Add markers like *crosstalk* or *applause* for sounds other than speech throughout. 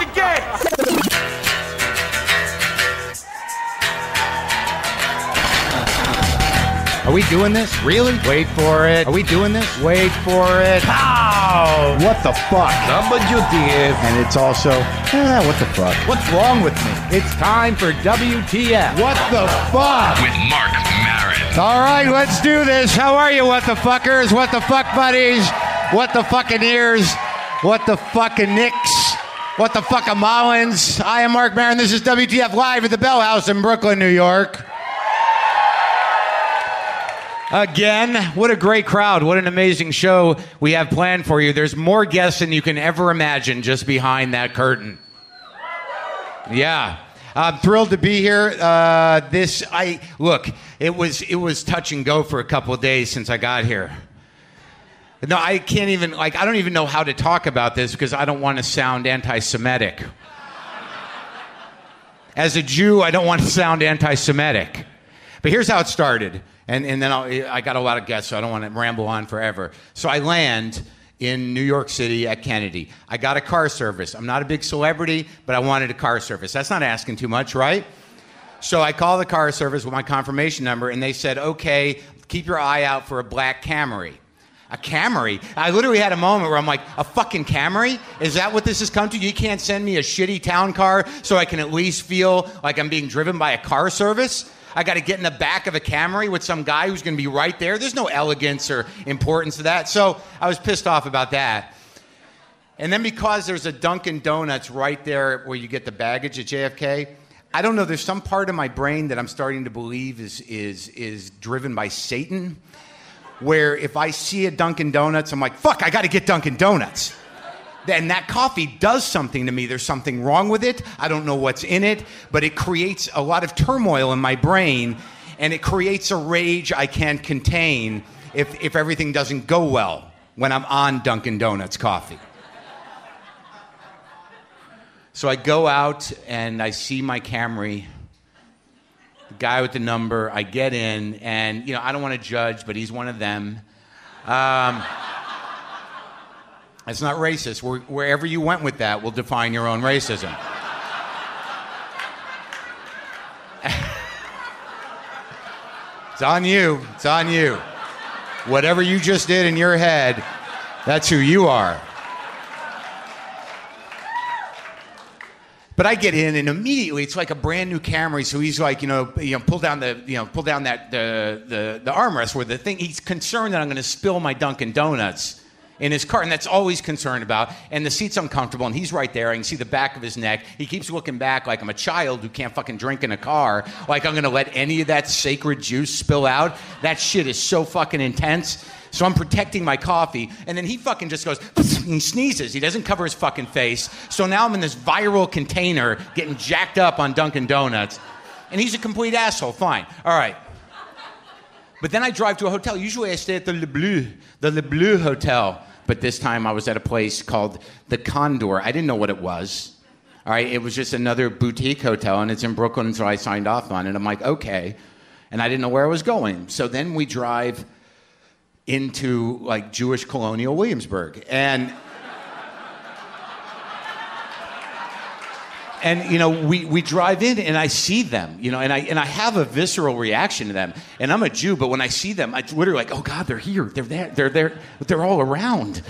the game. Are we doing this? Really? Wait for it. Are we doing this? Wait for it. Pow! What the fuck? Number WTF. And it's also, eh, what the fuck? What's wrong with me? It's time for WTF. What the fuck? with Marc Maron. All right, let's do this. How are you, what the fuckers? What the fuck buddies? What the fucking ears? What the fucking nicks? What the fuck Mullins? I am Marc Maron. This is WTF Live at the Bell House in Brooklyn, New York. Again, what a great crowd. What an amazing show we have planned for you. There's more guests than you can ever imagine just behind that curtain. Yeah. I'm thrilled to be here. Uh, this, I look. It was it was touch and go for a couple of days since I got here. No, I can't even like. I don't even know how to talk about this because I don't want to sound anti-Semitic. As a Jew, I don't want to sound anti-Semitic. But here's how it started, and and then I'll, I got a lot of guests, so I don't want to ramble on forever. So I land in New York City at Kennedy. I got a car service. I'm not a big celebrity, but I wanted a car service. That's not asking too much, right? So I call the car service with my confirmation number, and they said, okay, keep your eye out for a black Camry. A Camry? I literally had a moment where I'm like, a fucking Camry? Is that what this has come to? You can't send me a shitty town car so I can at least feel like I'm being driven by a car service? I got to get in the back of a Camry with some guy who's going to be right there. There's no elegance or importance to that. So I was pissed off about that. And then because there's a Dunkin' Donuts right there where you get the baggage at JFK, I don't know. There's some part of my brain that I'm starting to believe is is is driven by Satan, where if I see a Dunkin' Donuts, I'm like, fuck, I got to get Dunkin' Donuts. And that coffee does something to me. There's something wrong with it. I don't know what's in it, but it creates a lot of turmoil in my brain, and it creates a rage I can't contain if if everything doesn't go well when I'm on Dunkin' Donuts coffee. So I go out and I see my Camry, guy with the number. I get in, and you know I don't want to judge, but he's one of them. Um, *laughs* it's not racist. Where, wherever you went with that will define your own racism. *laughs* it's on you. It's on you. Whatever you just did in your head, that's who you are. But I get in, and immediately it's like a brand new Camry. So he's like, you know, you know, pull down the, you know, pull down that the the, the armrest where the thing. He's concerned that I'm going to spill my Dunkin' Donuts in his car, and that's all he's concerned about. And the seat's uncomfortable, and he's right there. I can see the back of his neck. He keeps looking back like I'm a child who can't fucking drink in a car. Like I'm going to let any of that sacred juice spill out. That shit is so fucking intense. So I'm protecting my coffee, and then he fucking just goes, *laughs* he sneezes. He doesn't cover his fucking face. So now I'm in this viral container getting jacked up on Dunkin' Donuts, and he's a complete asshole. Fine. All right. But then I drive to a hotel. Usually I stay at the Le Bleu, the Le Bleu Hotel. But this time I was at a place called the Condor. I didn't know what it was. All right, it was just another boutique hotel, and it's in Brooklyn, so I signed off on it. I'm like, okay. And I didn't know where I was going. So then we drive into like Jewish colonial Williamsburg. And and you know we, we drive in and i see them you know and I, and I have a visceral reaction to them. And i'm a jew but when i see them i literally like oh god they're here. They're there. They're there. They're all around.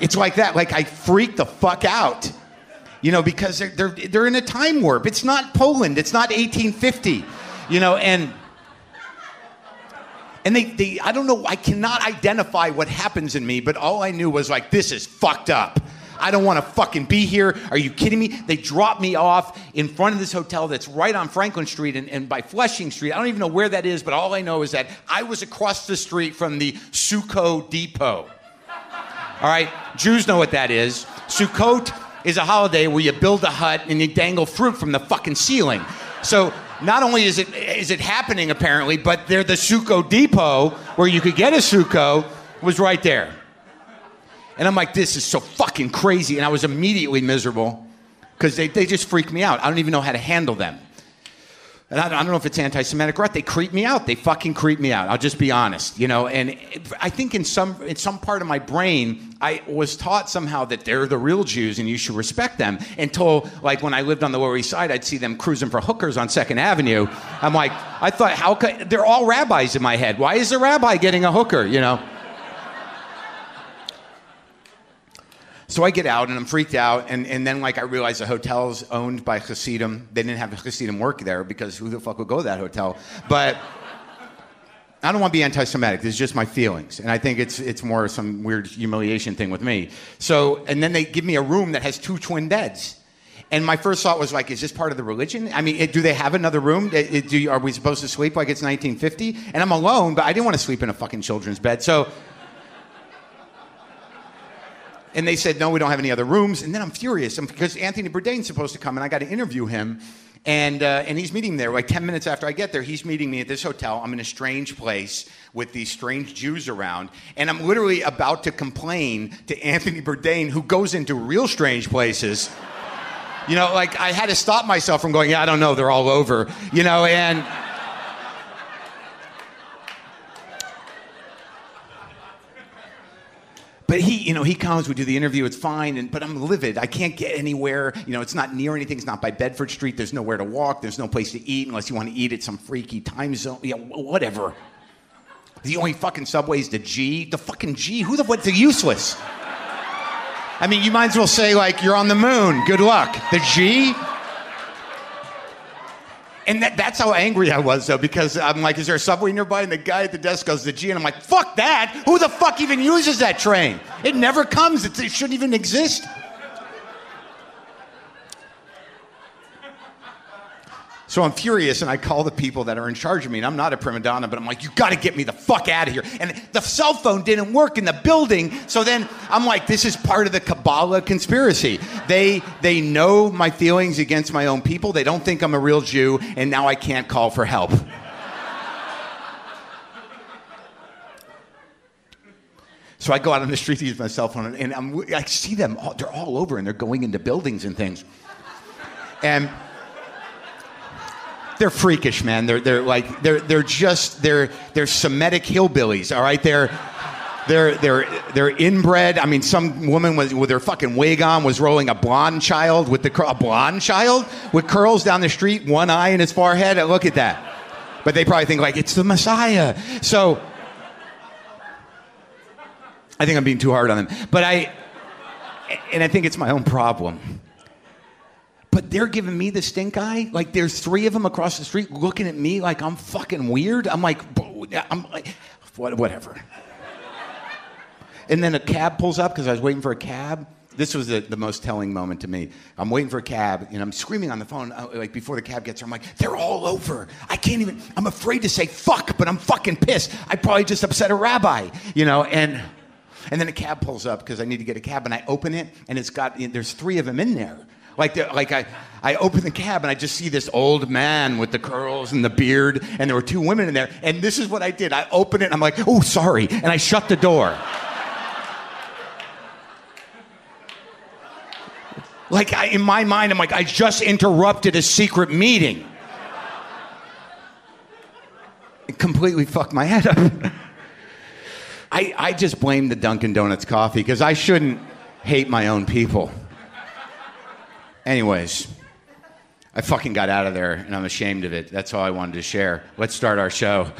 It's like that. Like i freak the fuck out you know because they're, they're, they're in a time warp. It's not poland. It's not 1850 you know and and they, they i don't know i cannot identify what happens in me but all i knew was like this is fucked up I don't want to fucking be here. Are you kidding me? They dropped me off in front of this hotel that's right on Franklin Street and, and by Flushing Street. I don't even know where that is, but all I know is that I was across the street from the Sukkot Depot. All right, Jews know what that is. Sukkot is a holiday where you build a hut and you dangle fruit from the fucking ceiling. So not only is it is it happening apparently, but they're the Sukkah Depot where you could get a Sukkah was right there. And I'm like, this is so fucking crazy. And I was immediately miserable because they, they just freaked me out. I don't even know how to handle them. And I, don't know if it's anti-Semitic or not. They creep me out. They fucking creep me out. I'll just be honest, you know. And I think in some in some part of my brain, I was taught somehow that they're the real Jews and you should respect them. Until like when I lived on the Lower East Side, I'd see them cruising for hookers on Second Avenue. I'm like, I thought, how could they're all rabbis in my head? Why is a rabbi getting a hooker? You know. So I get out and I'm freaked out, and, and then like I realize the hotel's owned by Hasidim. They didn't have Hasidim work there because who the fuck would go to that hotel? But I don't want to be anti-Semitic. This is just my feelings, and I think it's it's more some weird humiliation thing with me. So and then they give me a room that has two twin beds. And my first thought was like, is this part of the religion? I mean, do they have another room? Do are we supposed to sleep like it's 1950? And I'm alone, but I didn't want to sleep in a fucking children's bed. So and they said, no, we don't have any other rooms. And then I'm furious because Anthony Bourdain's supposed to come and I got to interview him. And, uh, and he's meeting there. Like 10 minutes after I get there, he's meeting me at this hotel. I'm in a strange place with these strange Jews around. And I'm literally about to complain to Anthony Bourdain, who goes into real strange places. You know, like I had to stop myself from going, yeah, I don't know, they're all over. You know, and. But he, you know, he comes, we do the interview, it's fine, and, but I'm livid. I can't get anywhere. You know, it's not near anything. It's not by Bedford Street. There's nowhere to walk. There's no place to eat unless you want to eat at some freaky time zone. Yeah, whatever. The only fucking subway is the G. The fucking G. Who the what? They're useless. I mean, you might as well say like you're on the moon. Good luck. The G. And that, that's how angry I was, though, because I'm like, is there a subway nearby? And the guy at the desk goes, the G. And I'm like, fuck that. Who the fuck even uses that train? It never comes. It, it shouldn't even exist. So I'm furious and I call the people that are in charge of me. And I'm not a prima donna, but I'm like, you got to get me the fuck out of here. And the cell phone didn't work in the building. So then I'm like, this is part of the Kabbalah conspiracy. They, they know my feelings against my own people. They don't think I'm a real Jew. And now I can't call for help. So I go out on the street to use my cell phone, and I'm, I see them. All, they're all over, and they're going into buildings and things. And they're freakish, man. They're they're like they're they're just they're they're Semitic hillbillies. All right, they're. They're, they're, they're inbred. I mean, some woman was, with her fucking wig on was rolling a blonde child with the a blonde child with curls down the street, one eye in his forehead. Look at that. But they probably think like it's the Messiah. So I think I'm being too hard on them. But I, and I think it's my own problem but they're giving me the stink eye. Like there's three of them across the street looking at me like I'm fucking weird. I'm like, I'm like, whatever. and then a cab pulls up because I was waiting for a cab. This was the, the most telling moment to me. I'm waiting for a cab and I'm screaming on the phone uh, like before the cab gets here. I'm like, they're all over. I can't even. I'm afraid to say fuck, but I'm fucking pissed. I probably just upset a rabbi, you know. And and then a cab pulls up because I need to get a cab and I open it and it's got there's three of them in there. Like, like I, I open the cab and I just see this old man with the curls and the beard, and there were two women in there. And this is what I did I open it I'm like, oh, sorry. And I shut the door. like, I, in my mind, I'm like, I just interrupted a secret meeting. It completely fucked my head up. *laughs* I, I just blame the Dunkin' Donuts coffee because I shouldn't hate my own people. Anyways, I fucking got out of there and I'm ashamed of it. That's all I wanted to share. Let's start our show.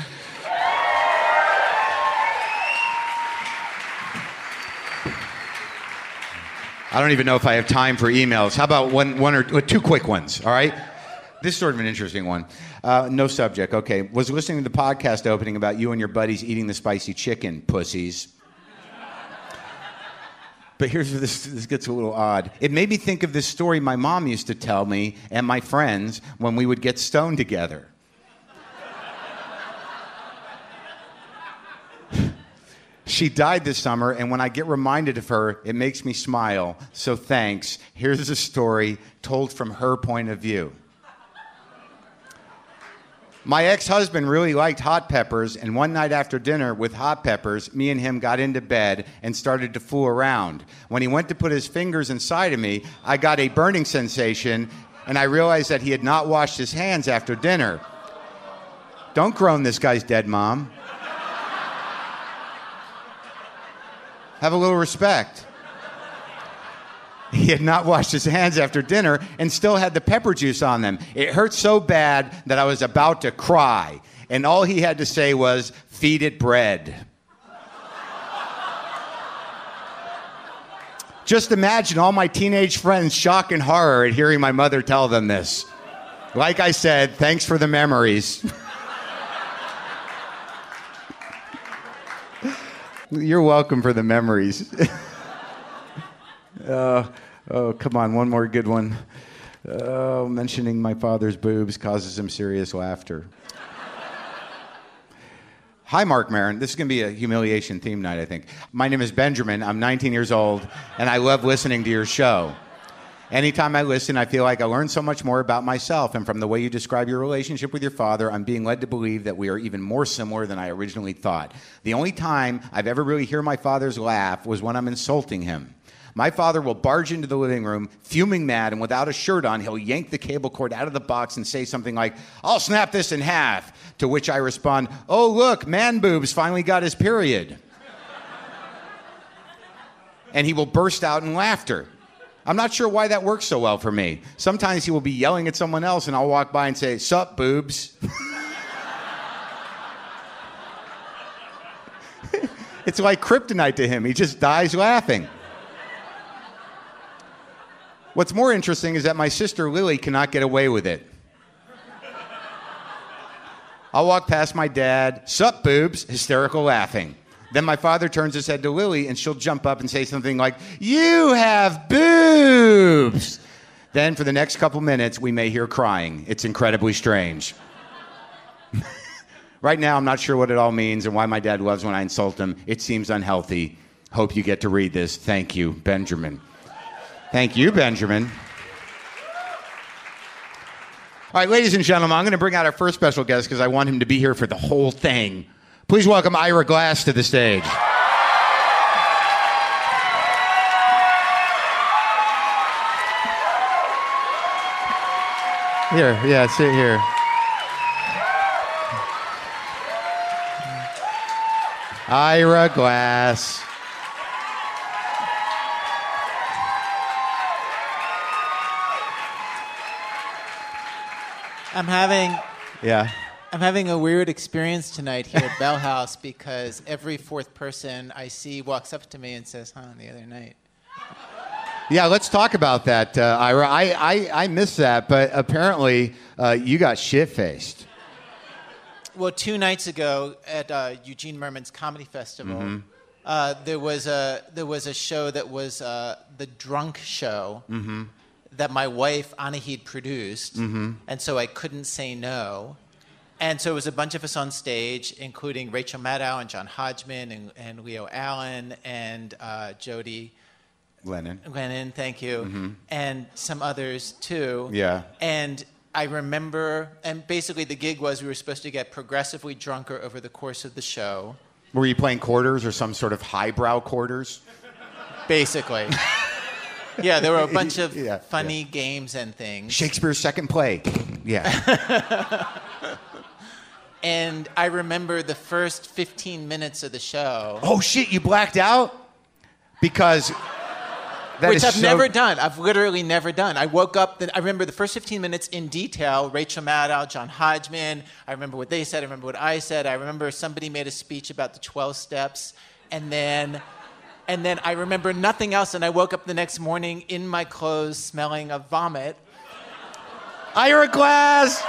I don't even know if I have time for emails. How about one, one or two quick ones? All right. This is sort of an interesting one. Uh, no subject. Okay. Was listening to the podcast opening about you and your buddies eating the spicy chicken, pussies. But here's where this, this gets a little odd. It made me think of this story my mom used to tell me and my friends when we would get stoned together. she died this summer, and when I get reminded of her, it makes me smile. So thanks. Here's a story told from her point of view. My ex husband really liked hot peppers, and one night after dinner with hot peppers, me and him got into bed and started to fool around. When he went to put his fingers inside of me, I got a burning sensation and I realized that he had not washed his hands after dinner. Don't groan this guy's dead, Mom. Have a little respect. He had not washed his hands after dinner and still had the pepper juice on them. It hurt so bad that I was about to cry. And all he had to say was, feed it bread. Just imagine all my teenage friends' shock and horror at hearing my mother tell them this. Like I said, thanks for the memories. *laughs* You're welcome for the memories. *laughs* uh, oh, come on, one more good one. Oh, mentioning my father's boobs causes some serious laughter. Hi, Marc Maron. This is going to be a humiliation theme night, I think. My name is Benjamin. I'm 19 years old, and I love listening to your show. Anytime I listen, I feel like I learn so much more about myself. And from the way you describe your relationship with your father, I'm being led to believe that we are even more similar than I originally thought. The only time I've ever really heard my father's laugh was when I'm insulting him. My father will barge into the living room, fuming mad, and without a shirt on, he'll yank the cable cord out of the box and say something like, I'll snap this in half. To which I respond, Oh, look, man boobs finally got his period. and he will burst out in laughter. I'm not sure why that works so well for me. Sometimes he will be yelling at someone else, and I'll walk by and say, Sup, boobs. *laughs* it's like kryptonite to him. He just dies laughing. What's more interesting is that my sister Lily cannot get away with it. I'll walk past my dad, sup boobs, hysterical laughing. Then my father turns his head to Lily and she'll jump up and say something like, You have boobs. Then for the next couple minutes, we may hear crying. It's incredibly strange. *laughs* right now, I'm not sure what it all means and why my dad loves when I insult him. It seems unhealthy. Hope you get to read this. Thank you, Benjamin. Thank you, Benjamin. All right, ladies and gentlemen, I'm going to bring out our first special guest because I want him to be here for the whole thing. Please welcome Ira Glass to the stage. Here, yeah, sit here. Ira Glass. I'm having Yeah. I'm having a weird experience tonight here at *laughs* Bell House because every fourth person I see walks up to me and says, "Huh?" The other night. Yeah, let's talk about that, uh, Ira. I, I, I missed that, but apparently uh, you got shit faced. Well, two nights ago at uh, Eugene Mirman's Comedy Festival, uh, there was a there was a show that was uh, the Drunk Show that my wife Anaheed produced, and so I couldn't say no. And so it was a bunch of us on stage, including Rachel Maddow and John Hodgman and, and Leo Allen and uh, Jody Lennon. Lennon, thank you, and some others too. Yeah. And I remember, and basically the gig was we were supposed to get progressively drunker over the course of the show. Were you playing quarters or some sort of highbrow quarters? Basically. *laughs* yeah, there were a *laughs* bunch of Yeah, funny games and things. Shakespeare's second play. Yeah. *laughs* And I remember the first 15 minutes of the show, oh shit, you blacked out? Because that which is I've so- never done. I've literally never done. I woke up, the, I remember the first 15 minutes in detail Rachel Maddow, John Hodgman. I remember what they said. I remember what I said. I remember somebody made a speech about the 12 steps. And then. And then I remember nothing else, and I woke up the next morning in my clothes smelling of vomit. Ira Glass.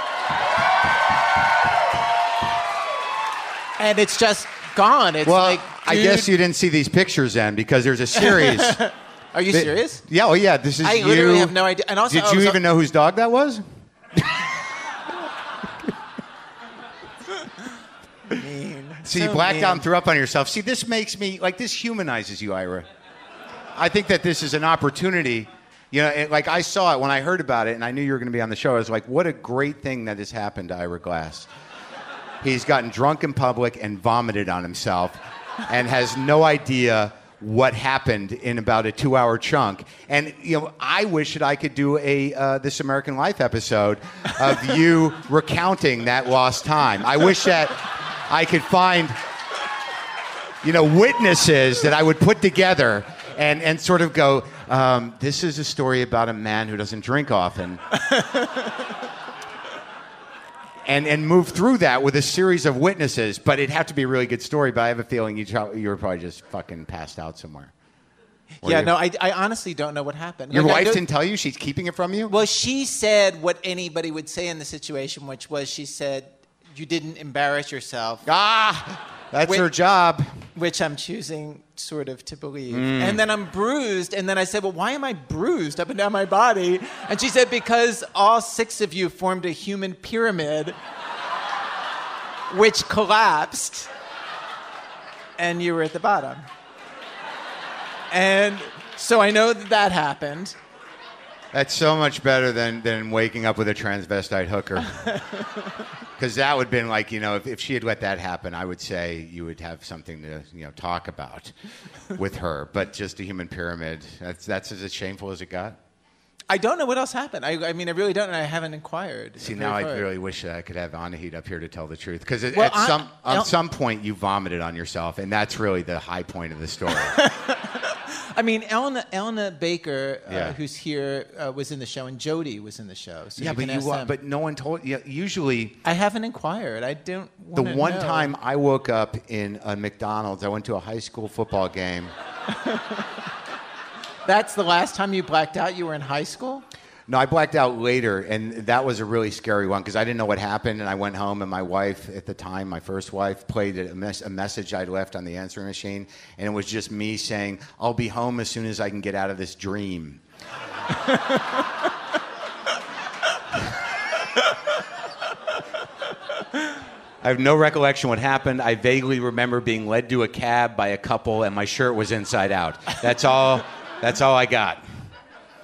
And it's just gone. It's Well, like, I guess you didn't see these pictures then because there's a series. *laughs* Are you that- serious? Yeah, oh yeah, this is I you. literally have no idea. And also, Did you was- even know whose dog that was? *laughs* So you blacked out and threw up on yourself. See, this makes me like this humanizes you, Ira. I think that this is an opportunity. You know, it, like I saw it when I heard about it, and I knew you were going to be on the show. I was like, what a great thing that has happened to Ira Glass. He's gotten drunk in public and vomited on himself, and has no idea what happened in about a two-hour chunk. And you know, I wish that I could do a uh, This American Life episode of you *laughs* recounting that lost time. I wish that I could find you know, witnesses that I would put together and, and sort of go, um, this is a story about a man who doesn't drink often. *laughs* and, and move through that with a series of witnesses. But it'd have to be a really good story, but I have a feeling you, try, you were probably just fucking passed out somewhere. Were yeah, you? no, I, I honestly don't know what happened. Your Like, wife didn't tell you? She's keeping it from you? Well, she said what anybody would say in the situation, which was she said, You didn't embarrass yourself, ah, that's Wait. her job. which I'm choosing sort of to believe. Mm. And then I'm bruised. And then I said, Well, why am I bruised up and down my body? And she said, Because all six of you formed a human pyramid, which collapsed, and you were at the bottom. And so I know that that happened. That's so much better than, than waking up with a transvestite hooker. *laughs* Because that would have been like, you know, if, if she had let that happen, I would say you would have something to, you know, talk about with *laughs* her. But just a human pyramid, that's, that's as shameful as it got. I don't know what else happened. I, I mean, I really don't, and I haven't inquired. See, now I really wish that I could have Anaheed up here to tell the truth. Because Well, at I- some, at some point, you vomited on yourself, and that's really the high point of the story. *laughs* I mean, Elna, Baker, uh, Yeah. who's here, uh, was in the show, and Jody was in the show. So yeah, you but, you, them. but no one told you. Usually, I haven't inquired. I don't. the one know. time I woke up in a McDonald's, I went to a high school football game. *laughs* That's the last time you blacked out. You were in high school. No, I blacked out later, and that was a really scary one because I didn't know what happened. And I went home, and my wife at the time, my first wife, played a, mes- a message I'd left on the answering machine, and it was just me saying, "I'll be home as soon as I can get out of this dream." *laughs* I have no recollection what happened. I vaguely remember being led to a cab by a couple, and my shirt was inside out. That's all. That's all I got.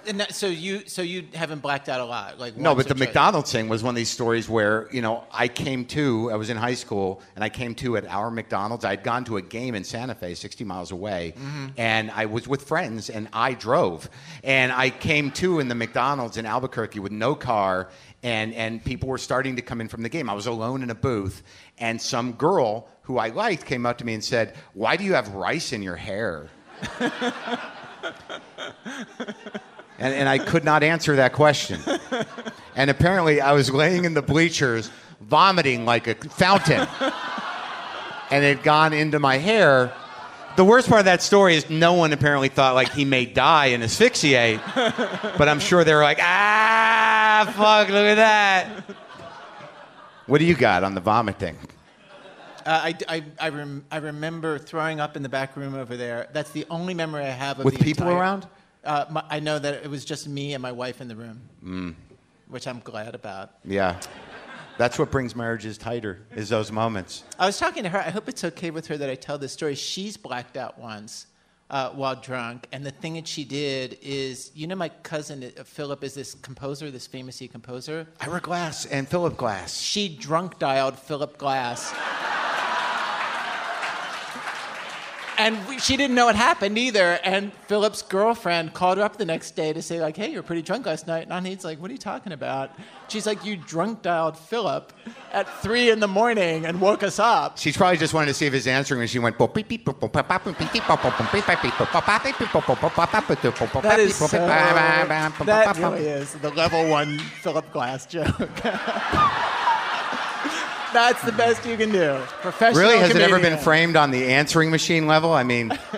And so you, so you haven't blacked out a lot, like No, but the. McDonald's thing was one of these stories where, you know, I came to, I was in high school, and I came to at our McDonald's. I had gone to a game in Santa Fe, 60 miles away, mm-hmm. and I was with friends, and I drove. And I came to in the McDonald's in Albuquerque with no car, and, and people were starting to come in from the game. I was alone in a booth, and some girl who I liked came up to me and said, Why do you have rice in your hair? *laughs* And, and I could not answer that question. And apparently, I was laying in the bleachers, vomiting like a fountain. And it had gone into my hair. The worst part of that story is no one apparently thought like he may die and asphyxiate. But I'm sure they were like, ah, fuck, look at that. What do you got on the vomit thing? Uh, I, I, I, rem, I remember throwing up in the back room over there. That's the only memory I have of With the people entire- around? Uh, my, I know that it was just me and my wife in the room, Mm. which I'm glad about. Yeah. That's what brings marriages tighter, is those moments. I was talking to her. I hope it's okay with her that I tell this story. She's blacked out once uh, while drunk, and the thing that she did is, you know, my cousin uh, Philip is this composer, this famous composer. Ira Glass and Philip Glass. She drunk dialed Philip Glass. And we, she didn't know what happened either. And Philip's girlfriend called her up the next day to say, like, hey, you were pretty drunk last night. And Anaheed's like, what are you talking about? She's like, you drunk dialed Philip at three in the morning and woke us up. She's probably just wanted to see if his answering machine went. That That is so, that really is the level one Philip Glass joke. That's the best you can do. Professional Really? Has it ever been framed on the answering machine level? I mean, *laughs*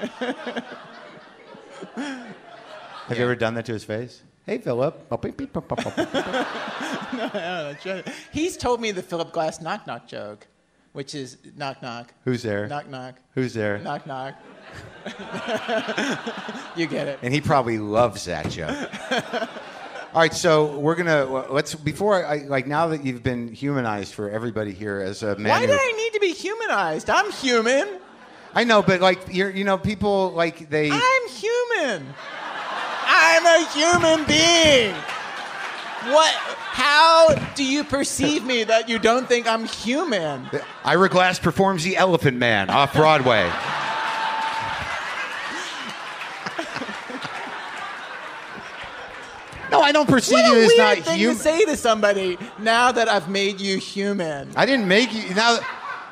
have you ever done that to his face? Hey, Philip. He's told me the Philip Glass knock knock joke, which is knock knock, Who's there? knock knock, Who's there? knock knock. *laughs* you get it. And he probably loves that joke. *laughs* All right, so we're gonna let's before I like now that you've been humanized for everybody here as a man. Why who- do I need to be humanized? I'm human. I know, but like you're, you know, people like they. I'm human. I'm a human being. What? How do you perceive me that you don't think I'm human? Ira Glass performs the Elephant Man off Broadway. No, I don't perceive What a you as weird not thing to say to somebody now that I've made you human. I didn't make you now.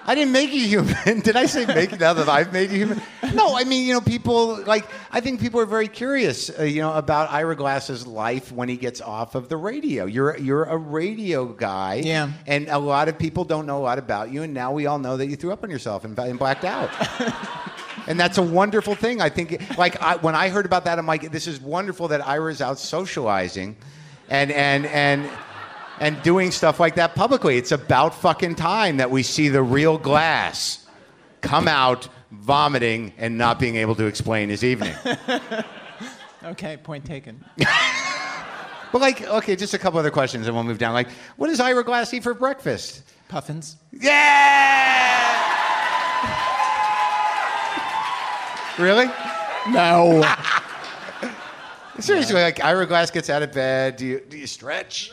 I didn't make you human. *laughs* Did I say make now that I've made you human? No, I mean you know people like I think people are very curious, uh, you know, about Ira Glass's life when he gets off of the radio. You're you're a radio guy, Yeah. and a lot of people don't know a lot about you, and now we all know that you threw up on yourself and, and blacked out. *laughs* And that's a wonderful thing. I think, like, I, when I heard about that, I'm like, this is wonderful that Ira's out socializing, and and and and doing stuff like that publicly. It's about fucking time that we see the real Glass come out vomiting and not being able to explain his evening. *laughs* Okay, point taken. *laughs* but like, okay, just a couple other questions, and we'll move down. Like, what does Ira Glass eat for breakfast? Puffins. Yeah. *laughs* really? No. Seriously, like Ira Glass gets out of bed. Do you do you stretch?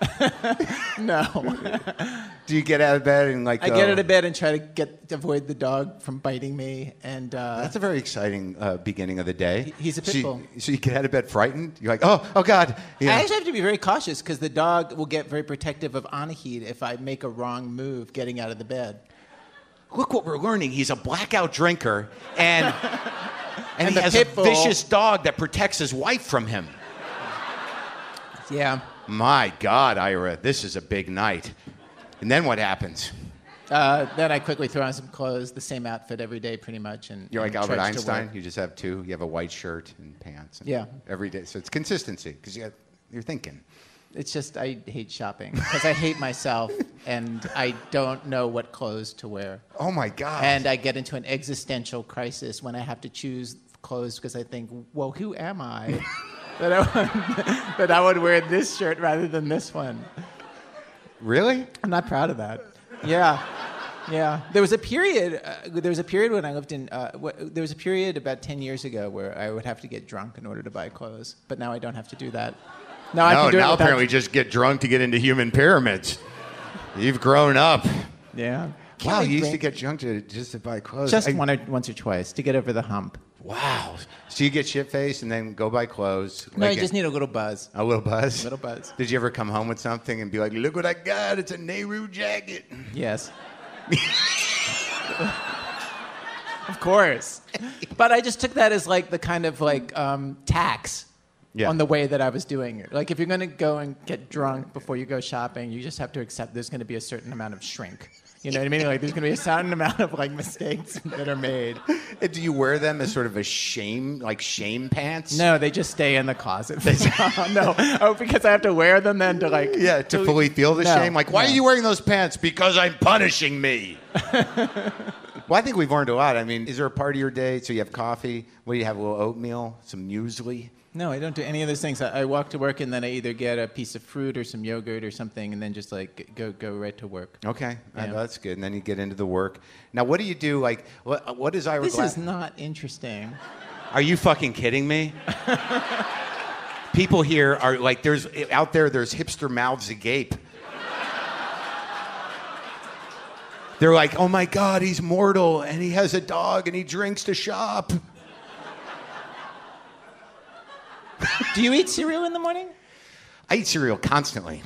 *laughs* no. *laughs* Do you get out of bed and like? I go- get out of bed and try to get avoid the dog from biting me, and uh, That's a very exciting uh, beginning of the day. He's a pit so you, bull. so you get out of bed frightened. You're like, oh, oh God. You know. I actually have to be very cautious because the dog will get very protective of Anaheed if I make a wrong move getting out of the bed. Look what we're learning. He's a blackout drinker, and *laughs* and, And he has a bull- vicious dog that protects his wife from him. Yeah. My God, Ira, this is a big night. And then what happens? Uh, then I quickly throw on some clothes, the same outfit every day, pretty much, and You're like and Albert Einstein. You just have two. You have a white shirt and pants. And Yeah. Every day. So it's consistency because you you're thinking. It's just I hate shopping because I hate myself *laughs* and I don't know what clothes to wear. Oh my God. And I get into an existential crisis when I have to choose clothes because I think, well, who am I *laughs* that, I would, *laughs* that I would wear this shirt rather than this one? really? I'm not proud of that. Yeah. Yeah, there was a period. Uh, there was a period when I lived in. Uh, wh- there was a period about ten years ago where I would have to get drunk in order to buy clothes, but now I don't have to do that. Now I no, can do now it apparently just get drunk to get into human pyramids. You've grown up. Yeah. Wow, you used to get drunk to, just to buy clothes. just I- one or, once or twice to get over the hump. Wow. So you get shit faced and then go buy clothes. No, like you just need a little buzz. a little buzz. A little buzz. Did you ever come home with something and be like, "Look what I got! It's a Nehru jacket." Yes. *laughs* of course. But I just took that as like the kind of like um, tax Yeah. on the way that I was doing it. Like if you're going to go and get drunk before you go shopping, you just have to accept there's going to be a certain amount of shrink. You know what I mean? Like there's going to be a certain amount of like mistakes that are made. *laughs* And Do you wear them as sort of a shame, like shame pants? No, they just stay in the closet. *laughs* no, oh, because I have to wear them then to like. Yeah, to fully feel the No, shame. Like, why no. are you wearing those pants? Because I'm punishing me. *laughs* well, I think we've learned a lot. I mean, is there a part of your day? So you have coffee. What do you have? A little oatmeal, some muesli. No, I don't do any of those things. I, I walk to work and then I either get a piece of fruit or some yogurt or something, and then just like go go right to work. Okay, uh, Yeah. that's good. And then you get into the work. Now, what do you do? Like, what, what is Ira This Glass? is not interesting. *laughs* Are you fucking kidding me? *laughs* People here are like, there's out there. There's hipster mouths agape. They're like, oh my god, he's mortal, and he has a dog, and he drinks to shop. *laughs* Do you eat cereal in the morning? I eat cereal constantly.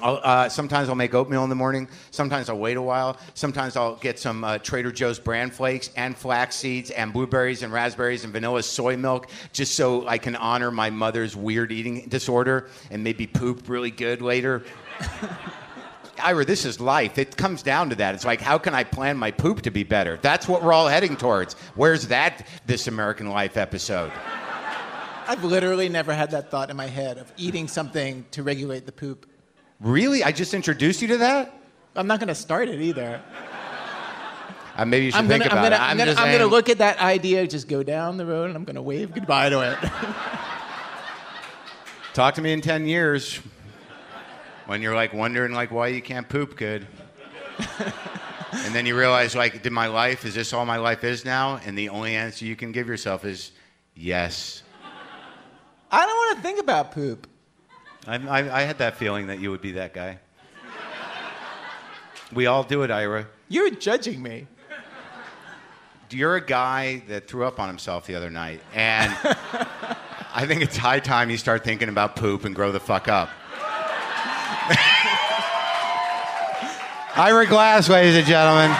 I'll, uh, sometimes I'll make oatmeal in the morning. Sometimes I'll wait a while. Sometimes I'll get some uh, Trader Joe's bran flakes and flax seeds and blueberries and raspberries and vanilla soy milk just so I can honor my mother's weird eating disorder and maybe poop really good later. *laughs* Ira, this is life. It comes down to that. It's like, how can I plan my poop to be better? That's what we're all heading towards. Where's that This American Life episode? I've literally never had that thought in my head of eating something to regulate the poop. Really? I just introduced you to that? I'm not going to start it either. Uh, maybe you should I'm think gonna, I'm about gonna, it. I'm gonna, I'm gonna look at that idea, just go down the road, and I'm gonna wave goodbye to it. *laughs* Talk to me in 10 years when you're like wondering like why you can't poop good. *laughs* and then you realize like did my life is this all my life is now and the only answer you can give yourself is yes. I don't want to think about poop. I, I, I had that feeling that you would be that guy. We all do it, Ira. You're judging me. You're a guy that threw up on himself the other night, and *laughs* I think it's high time you start thinking about poop and grow the fuck up. Ira Glass, ladies and gentlemen.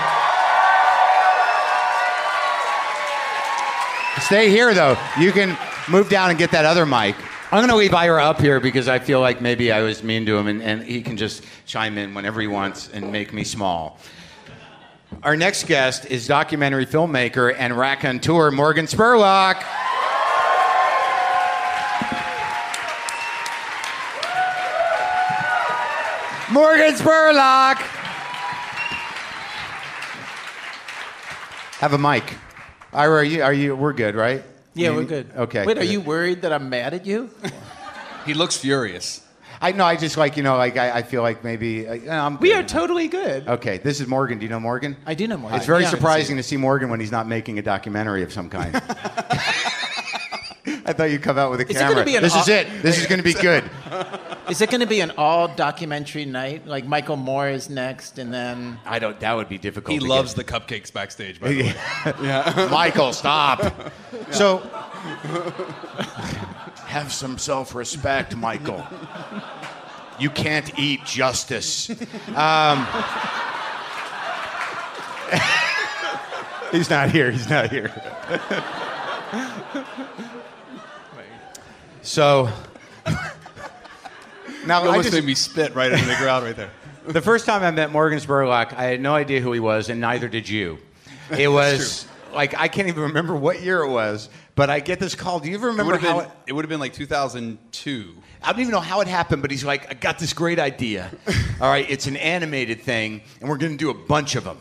Stay here, though. You can move down and get that other mic. I'm going to leave Ira up here because I feel like maybe I was mean to him, and, and he can just chime in whenever he wants and make me small. Our next guest is documentary filmmaker and raconteur Morgan Spurlock. Morgan Spurlock. Have a mic. Ira, are you? Are you? We're good, right? Yeah, You- we're good. Okay. Wait, are you worried that I'm mad at you? *laughs* He looks furious. I know. I just like you know. Like I, I feel like maybe uh, I'm We are totally good. Okay, this is Morgan. Do you know Morgan? I do know Morgan. It's very Yeah. surprising to see Morgan when he's not making a documentary of some kind. *laughs* *laughs* I thought you'd come out with a Is camera. be an this is it. This is going to be good. *laughs* Is it going to be an all documentary night? Like Michael Moore is next, and then I don't. That would be difficult. He to loves get. the cupcakes backstage, by the way. *laughs* Michael, stop. So, have some self-respect, Michael. You can't eat justice. Um, he's not here. He's not here. So, *laughs* now You I almost just, made me spit right into the ground right there. *laughs* the first time I met Morgan Spurlock, I had no idea who he was, and neither did you. It was like I can't even remember what year it was, but I get this call. Do you ever It remember how? been, It, it would have been like 2002. I don't even know how it happened, but he's like, I got this great idea. *laughs* All right, it's an animated thing, and we're going to do a bunch of them.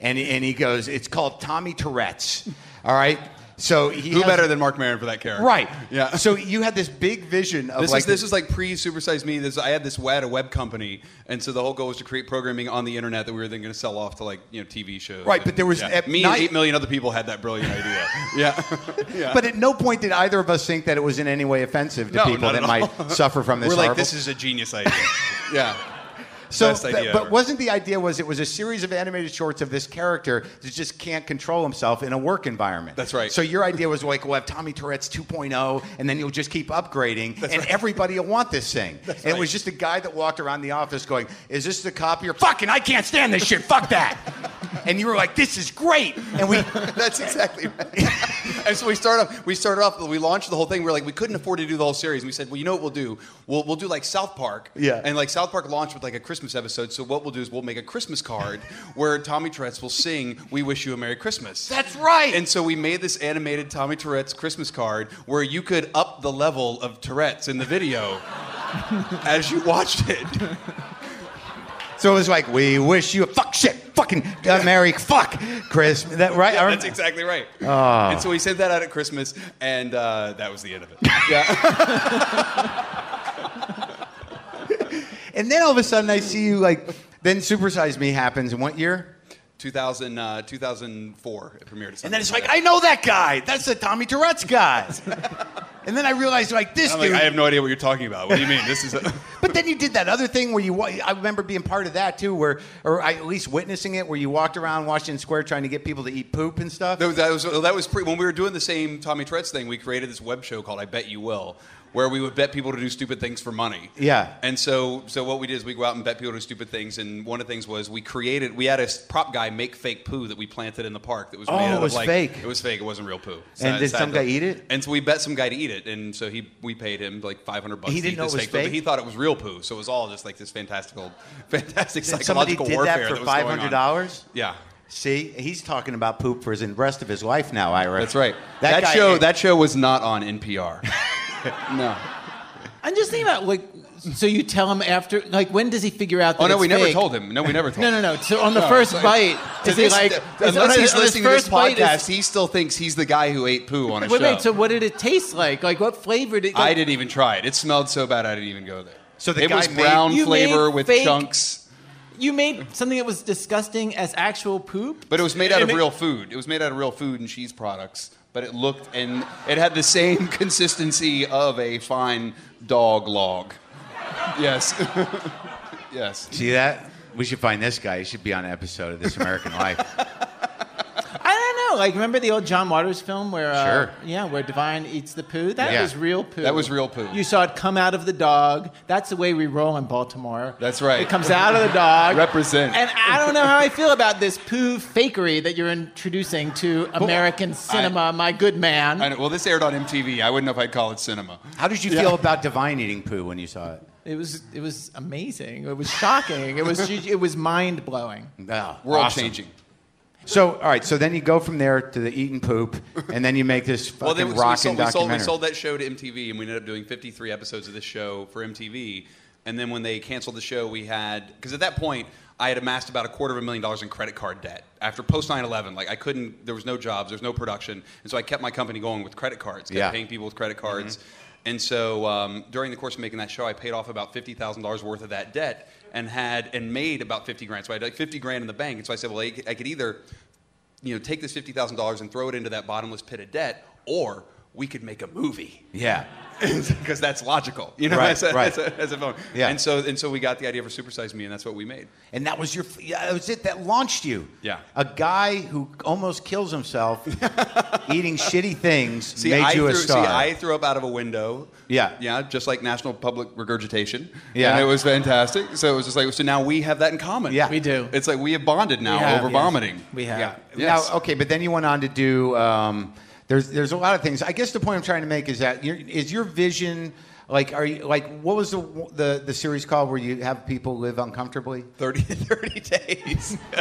And, and he goes, it's called Tommy Tourette's. All right, so he Who has- better than Marc Maron for that character? right? Yeah. So you had this big vision of This like is this is like pre Supersize Me. This I had this I had a web company, and so the whole goal was to create programming on the internet that we were then going to sell off to like you know TV shows. Right, and- but there was- yeah. me night- and eight million other people had that brilliant idea. *laughs* yeah, *laughs* yeah. But at no point did either of us think that it was in any way offensive to No, people that might suffer from *laughs* this. we're like horrible- this is a genius idea. yeah. So, Best idea but wasn't the idea was it was a series of animated shorts of this character that just can't control himself in a work environment? That's right. So your idea was like, we'll have Tommy Tourette's 2.0, and then you'll just keep upgrading, and everybody will want this thing. and it was just a guy that walked around the office going, "Is this the copier? Fucking, I can't stand this shit. Fuck that." and you were like, "This is great," and we. *laughs* That's exactly right. *laughs* and so we started off. We started off. We launched the whole thing. We are like, we couldn't afford to do the whole series. And we said, well, you know what we'll do? We'll we'll do like South Park. Yeah. And like South Park launched with like a Christmas episode. So what we'll do is we'll make a Christmas card where Tommy Tourette's will sing "We Wish You a Merry Christmas." That's right. And so we made this animated Tommy Tourette's Christmas card where you could up the level of Tourette's in the video *laughs* as you watched it. so it was like, "We wish you a fuck shit, fucking uh, Merry fuck Christmas." That right? Yeah, that's exactly right. Ah. And so we sent that out at Christmas, and uh, that was the end of it. *laughs* Yeah. *laughs* And then all of a sudden, I see you like. Then Supersize Me happens in what year? 2000, uh, 2004, it premiered. at And then it's like, I know that guy. That's the Tommy Tourette's guy. *laughs* and then I realized, like, this I'm dude. like, I have no idea what you're talking about. What do you mean? This is. A, *laughs* but then you did that other thing where you. I remember being part of that too, where, or I, at least witnessing it, where you walked around Washington Square trying to get people to eat poop and stuff. that was that was, that was pre, when we were doing the same Tommy Tourette's thing. We created this web show called I Bet You Will, where we would bet people to do stupid things for money. Yeah. And so, so what we did is we go out and bet people to do stupid things. And one of the things was we created, we had a prop guy make fake poo that we planted in the park that was Oh, made it was of like fake. it was fake. It wasn't real poo. And did some guy eat it? And so we bet some guy to eat it, and so he we paid him like 500 bucks. He didn't eat know this it was fake, fake? but he thought it was real poo. So it was all just like this fantastical, *laughs* fantastic Somebody psychological did warfare that for was five hundred dollars. Yeah. See, he's talking about poop for the rest of his life now, Ira. That's right. That That, show that show was not on NPR. *laughs* no. I'm just thinking about like. So you tell him after, like, when does he figure out oh, that Oh no, it's we never fake? told him. No, we never told No, him. no, no. No. So on the No, first it's bite, To is he this- like? unless is- he's on his listening to this first bite is- podcast, he still thinks he's the guy who ate poo on a Wait, show. wait. So what did it taste like? Like what flavor did? It? I didn't even try it. It smelled so bad I didn't even go there. So the it guy was made- brown You flavor made with fake- chunks, You made something that was disgusting as actual poop. but it was made out of And it- real food. It was made out of real food and cheese products. But it looked and it had the same *laughs* consistency of a fine dog log. Yes. *laughs* yes. See that? We should find this guy. He should be on an episode of This American Life. *laughs* I like remember the old John Waters film where, uh, Sure. yeah, where Divine eats the poo. That Yeah. was real poo. That was real poo. You saw it come out of the dog. That's the way we roll in Baltimore. That's right. It comes out of the dog. *laughs* Represent. And I don't know how I feel about this poo fakery that you're introducing to American cinema, my good man. I know, well, this aired on MTV. I wouldn't know if I'd call it cinema. How did you feel about Divine eating poo when you saw it? It was it was amazing. It was shocking. It was *laughs* it was mind blowing. Oh, World awesome. changing. So, all right. So then you go from there to the eating poop, and then you make this fucking *laughs* Well, then we, so we, rocking sold, we, sold, we documentary. sold that show to MTV, and we ended up doing 53 episodes of this show for MTV. And then when they canceled the show, we had because at that point I had amassed about a quarter of a million dollars in credit card debt after post 9/11. Like I couldn't, there was no jobs, there was no production, and so I kept my company going with credit cards, kept Yeah. paying people with credit cards. Mm-hmm. And so um, during the course of making that show, I paid off about fifty thousand dollars worth of that debt and had and made about fifty grand. So I had like fifty grand in the bank, and so I said, well, I I could either you know, take this fifty thousand dollars and throw it into that bottomless pit of debt, or we could make a movie yeah. *laughs* because that's logical, you know, Right, as, a, right. as, a, as a film. Yeah. And so and so we got the idea for Supersize Me, and that's what we made. And that was your. Yeah, that was it. That launched you. Yeah. A guy who almost kills himself *laughs* eating shitty things See, made I you threw, a star. see, I threw up out of a window. Yeah. yeah, just like National Public Regurgitation. Yeah. and it was fantastic. So it was just like, so now we have that in common. Yeah. We do. It's like we have bonded now have, over yes. vomiting. We have. Yeah. Yes. Now, okay, but then you went on to do. Um, there's there's a lot of things. I guess the point I'm trying to make is that your is your vision like are you like what was the the the series called where you have people live uncomfortably? 30, *laughs* 30 days. *laughs*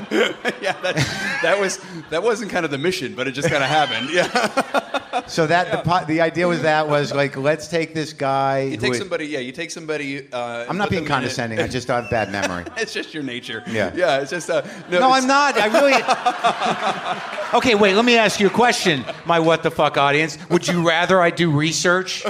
yeah, that, that was that wasn't kind of the mission, but it just kind of happened. Yeah, *laughs* So that the po- the idea was that was like let's take this guy. you take somebody. Yeah, you take somebody. Uh, I'm not being them in it- condescending. I just have bad memory. it's just your nature. Yeah. yeah. It's just uh, no. No, I'm not. I really. okay, wait. Let me ask you a question, my what the fuck audience. Would you rather I do research?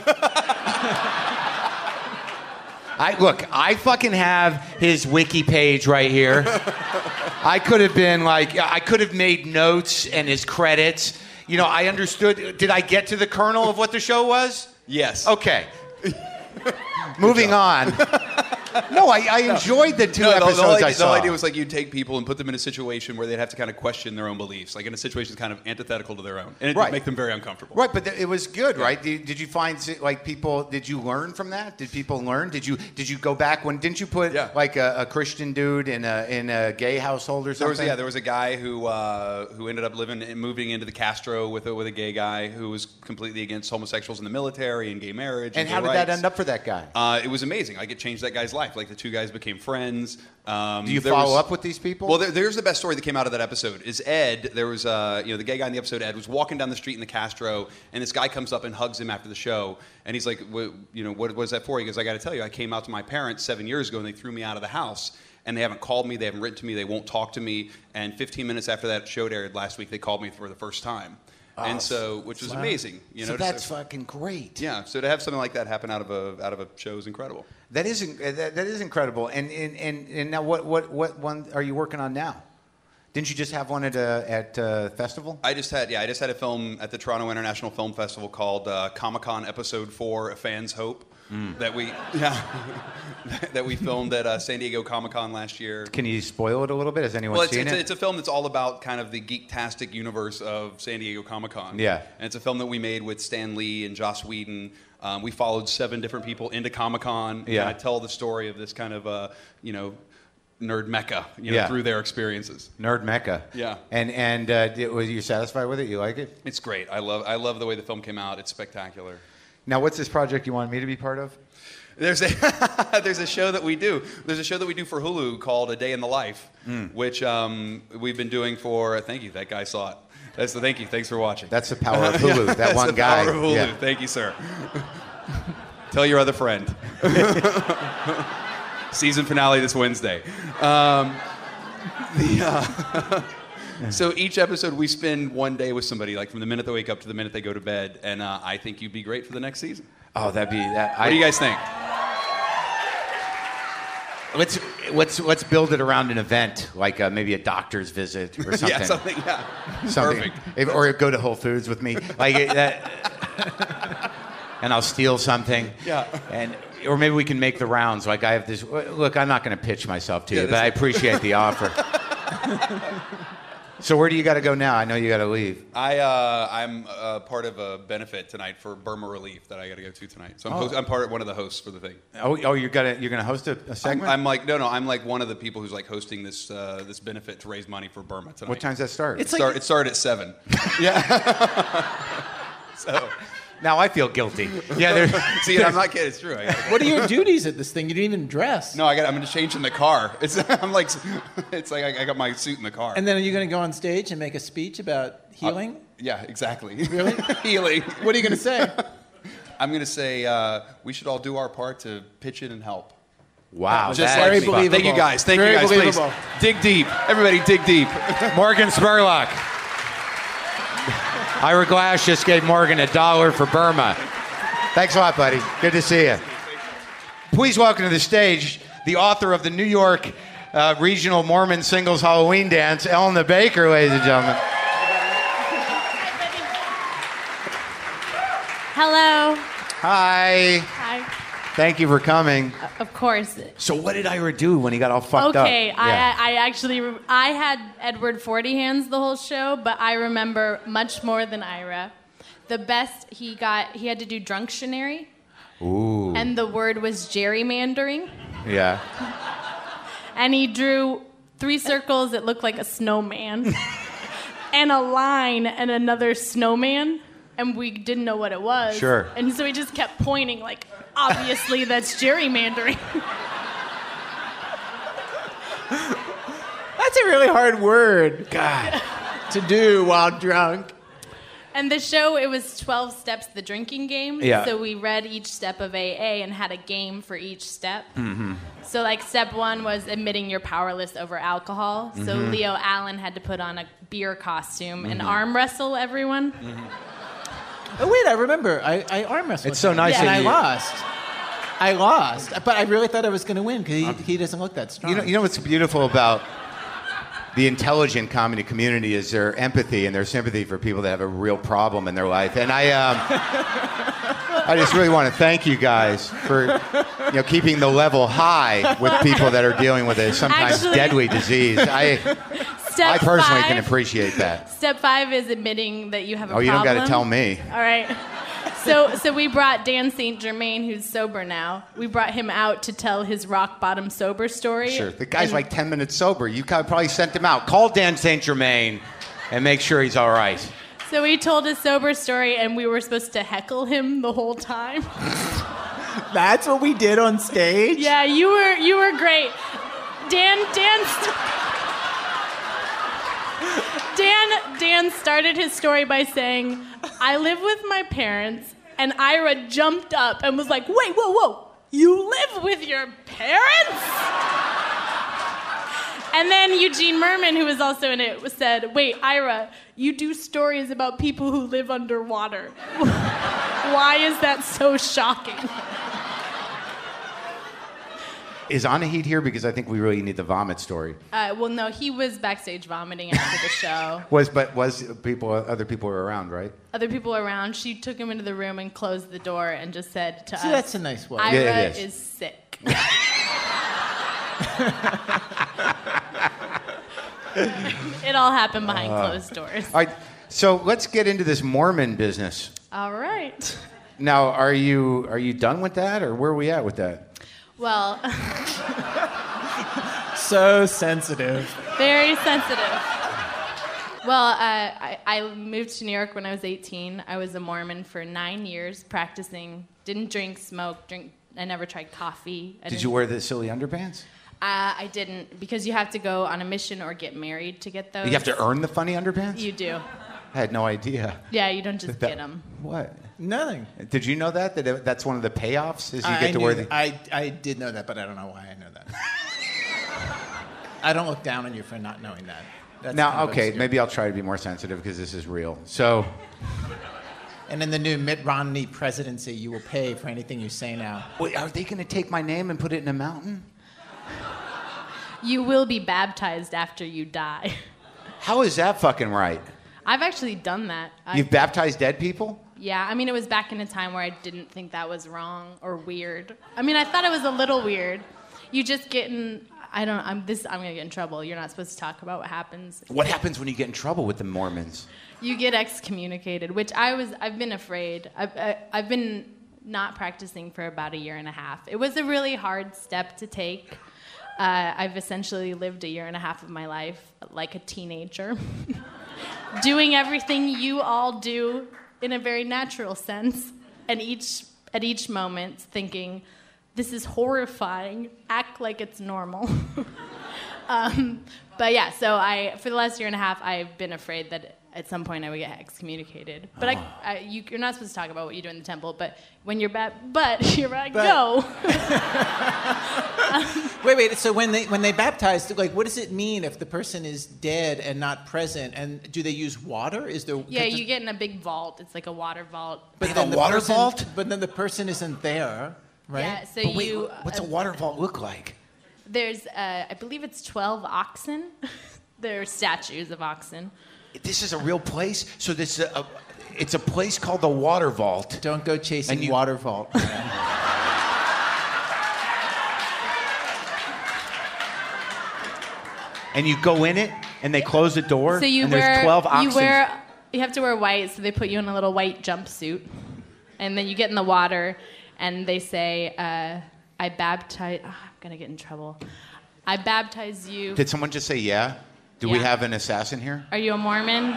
I look. I fucking have his wiki page right here. *laughs* I could have been like, I could have made notes and his credits. You know, I understood. Did I get to the kernel of what the show was? Yes. Okay. *laughs* Moving on. *laughs* No, I, I enjoyed the two No, the, the, episodes whole I idea, the saw. whole idea was like you'd take people and put them in a situation where they'd have to kind of question their own beliefs, like in a situation that's kind of antithetical to their own, and it'd Right. make them very uncomfortable. Right, but th- it was good, right? Did, did you find like people? Did you learn from that? Did people learn? Did you did you go back when? Didn't you put Yeah. like a, a Christian dude in a in a gay household or There was something? yeah, there was a guy who uh, who ended up living and moving into the Castro with a, with a gay guy who was completely against homosexuals in the military and gay marriage. and gay how did that rights. end up for that guy? Uh, it was amazing. Like it changed that guy's life. Like the two guys became friends. Um, Do you follow was- up with these people? Well, there, there's the best story that came out of that episode. Is Ed? There was uh, you know the gay guy in the episode. Ed was walking down the street in the Castro, and this guy comes up and hugs him after the show, and he's like, "What- you know, what was that for? He goes, I got to tell you, I came out to my parents seven years ago, and they threw me out of the house. And they haven't called me, they haven't written to me, they won't talk to me. And 15 minutes after that show aired last week, they called me for the first time. and so, which was amazing. You so know, that's so- fucking great. yeah. So to have something like that happen out of a out of a show is incredible. That is uh, that, that is incredible. And, and and and now what what what one are you working on now? Didn't you just have one at a at a festival? I just had yeah, I just had a film at the Toronto International Film Festival called uh, Comic Con Episode Four: A Fan's Hope. That we *laughs* yeah *laughs* that we filmed at uh, San Diego Comic Con last year. Can you spoil it a little bit? Has anyone Well, it's, seen it's, a, it? it's a film that's all about kind of the geek-tastic universe of San Diego Comic Con. Yeah. And it's a film that we made with Stan Lee and Joss Whedon. Um, we followed seven different people into Comic Con. Yeah. And I tell the story of this kind of, uh, you know, nerd mecca, you know, Yeah. through their experiences. Nerd Mecca. Yeah. And and uh, did, was you satisfied with it? You like it? It's great. I love, I love the way the film came out. It's spectacular. Now, what's this project you want me to be part of? There's a *laughs* there's a show that we do. There's a show that we do for Hulu called A Day in the Life, which um, we've been doing for. Thank you. That guy saw it. That's the thank you. Thanks for watching. That's the power of *laughs* Hulu. that That's one the guy. Power of Hulu. Yeah. Thank you, sir. *laughs* Tell your other friend. *laughs* Season finale this Wednesday. Um, the, uh, so each episode we spend one day with somebody, like from the minute they wake up to the minute they go to bed, and uh, I think you'd be great for the next season. Oh, that'd be that. What do you guys think? Let's let's let's build it around an event, like uh, maybe a doctor's visit or *laughs* something. Yeah, something. Yeah, Something. Perfect. Or go to Whole Foods with me, like that. *laughs* and I'll steal something. Yeah. And or maybe we can make the rounds. Like I have this. Look, I'm not going to pitch myself to Yeah, you, but I appreciate the offer. *laughs* So where do you got to go now? I know you got to leave. I uh, I'm uh, part of a benefit tonight for Burma Relief that I got to go to tonight. So I'm, Oh. host, I'm part of one of the hosts for the thing. Oh, oh, you're gonna you're gonna host a, a I'm, segment. I'm like no no I'm like one of the people who's like hosting this uh, this benefit to raise money for Burma tonight. what time's that start? It's It, like- start, it started at seven. *laughs* *laughs* yeah. so *laughs* now I feel guilty. *laughs* Yeah, there's. *laughs* see, I'm not kidding. It's true. I gotta go. What are your duties at this thing? You didn't even dress. No, I got. I'm going to change in the car. *laughs* It's. I'm like. It's like I, I got my suit in the car. And then are you going to go on stage and make a speech about healing? yeah, exactly. Really? Healing. what are you going to say? I'm going to say uh, we should all do our part to pitch in and help. Wow, Just that like very is me. fun. believable. Thank you guys. Thank Very you guys. believable. Please dig deep. Everybody, dig deep. Morgan Spurlock. Ira Glass just gave Morgan a dollar for Burma. Thanks a lot, buddy. Good to see you. Please welcome to the stage the author of the New York uh, Regional Mormon Singles Halloween Dance, Elna Baker, ladies and gentlemen. Hello. Hi. Hi. Thank you for coming. Of course. So, what did Ira do when he got all fucked up? Okay, I, Yeah. I actually I had Edward Forty Hands the whole show, but I remember much more than Ira. The best he got, he had to do drunctionary, Ooh. and the word was gerrymandering, Yeah. *laughs* and he drew three circles that looked like a snowman, *laughs* and a line and another snowman, and we didn't know what it was. Sure. And so he just kept pointing, like, obviously that's gerrymandering. *laughs* That's a really hard word God. to do while drunk. And the show, it was 12 steps, the drinking game. Yeah. So we read each step of AA and had a game for each step. Mm-hmm. So, like, step one was admitting you're powerless over alcohol. So Mm-hmm. Leo Allen had to put on a beer costume and arm wrestle everyone. Oh wait, I remember. I, I arm wrestled. It's so him. nice and that I you- lost. I lost, but I really thought I was going to win because he, he doesn't look that strong. You know, you know what's beautiful about the intelligent comedy community is their empathy and their sympathy for people that have a real problem in their life. And I, um, I just really want to thank you guys for, you know, keeping the level high with people that are dealing with a sometimes Actually- deadly disease. I, Step I personally five, can appreciate that. *laughs* Step five is admitting that you have a Oh, you don't got to tell me. All right. So, so we brought Dan St. Germain, who's sober now. We brought him out to tell his rock bottom sober story. Sure, the guy's And- like 10 minutes sober. You probably sent him out. Call Dan St. Germain and make sure he's all right. So he told his sober story, and we were supposed to heckle him the whole time. *laughs* That's what we did on stage. Yeah, you were you were great. Dan Dan st- Dan Dan started his story by saying, "I live with my parents," and Ira jumped up and was like, "Wait, whoa, whoa! You live with your parents?" And then Eugene Mirman, who was also in it, said, "Wait, Ira, you do stories about people who live underwater. Why is that so shocking?" Is Anaheed here? Because I think we really need the vomit story. Uh, well, no, he was backstage vomiting after the show. *laughs* Was but was people other people were around, right? Other people around, she took him into the room and closed the door and just said to See, us, that's a nice way. Ira Yeah, it is. is. sick. *laughs* it all happened behind Uh. closed doors. All right. So let's get into this Mormon business. All right. Now, are you are you done with that, or where are we at with that? Well, *laughs* so sensitive. very sensitive. Well, uh, I, I moved to New York when I was 18. I was a Mormon for nine years, practicing. Didn't drink, smoke, drink. I never tried coffee. I Did you wear the silly underpants? Uh, I didn't because you have to go on a mission or get married to get those. You have to earn the funny underpants. You do. I had no idea. Yeah, you don't just That- get them. What? Nothing. Did you know that? That it- that's one of the payoffs is you I, get I to knew wear the. I, I did know that, but I don't know why I know that. I don't look down on you for not knowing that. That's now, kind of okay, obscure. maybe I'll try to be more sensitive because this is real. So, And in the new Mitt Romney presidency, you will pay for anything you say now. wait, are they going to take my name and put it in a mountain? You will be baptized after you die. How is that fucking right? I've actually done that. I, You've baptized dead people? Yeah, I mean, it was back in a time where I didn't think that was wrong or weird. I mean, I thought it was a little weird. You just get in. I don't. I'm this. I'm gonna get in trouble. You're not supposed to talk about what happens. What happens when you get in trouble with the Mormons? You get excommunicated, which I was. I've been afraid. I've. I, I've been not practicing for about a year and a half. It was a really hard step to take. Uh, I've essentially lived a year and a half of my life like a teenager, *laughs* doing everything you all do in a very natural sense, and each at each moment thinking, "This is horrifying. Act like it's normal." *laughs* um, but yeah, so I for the last year and a half, I've been afraid that at some point I would get excommunicated. But I, I, you, you're not supposed to talk about what you do in the temple. But when you're back, but *laughs* here I But- go. *laughs* Wait, wait. So when they when they baptize, like, what does it mean if the person is dead and not present? And do they use water? Is there? yeah, does- you get in a big vault. It's like a water vault. But then a the water person- vault? But then the person isn't there, right? Yeah, so But wait, you. what's a uh, water vault look like? There's, uh, I believe it's 12 oxen. *laughs* They're statues of oxen. This is a real place. So this is a, it's a place called the Water Vault. Don't go chasing And you- water vault. *laughs* And you go in it, and they close the door. So you and wear, there's 12 oxen. you wear, you have to wear white. So they put you in a little white jumpsuit, and then you get in the water, and they say, uh, "I baptize." Oh, I'm gonna get in trouble. I baptize you. Did someone just say yeah? Do we have an assassin here? Are you a Mormon?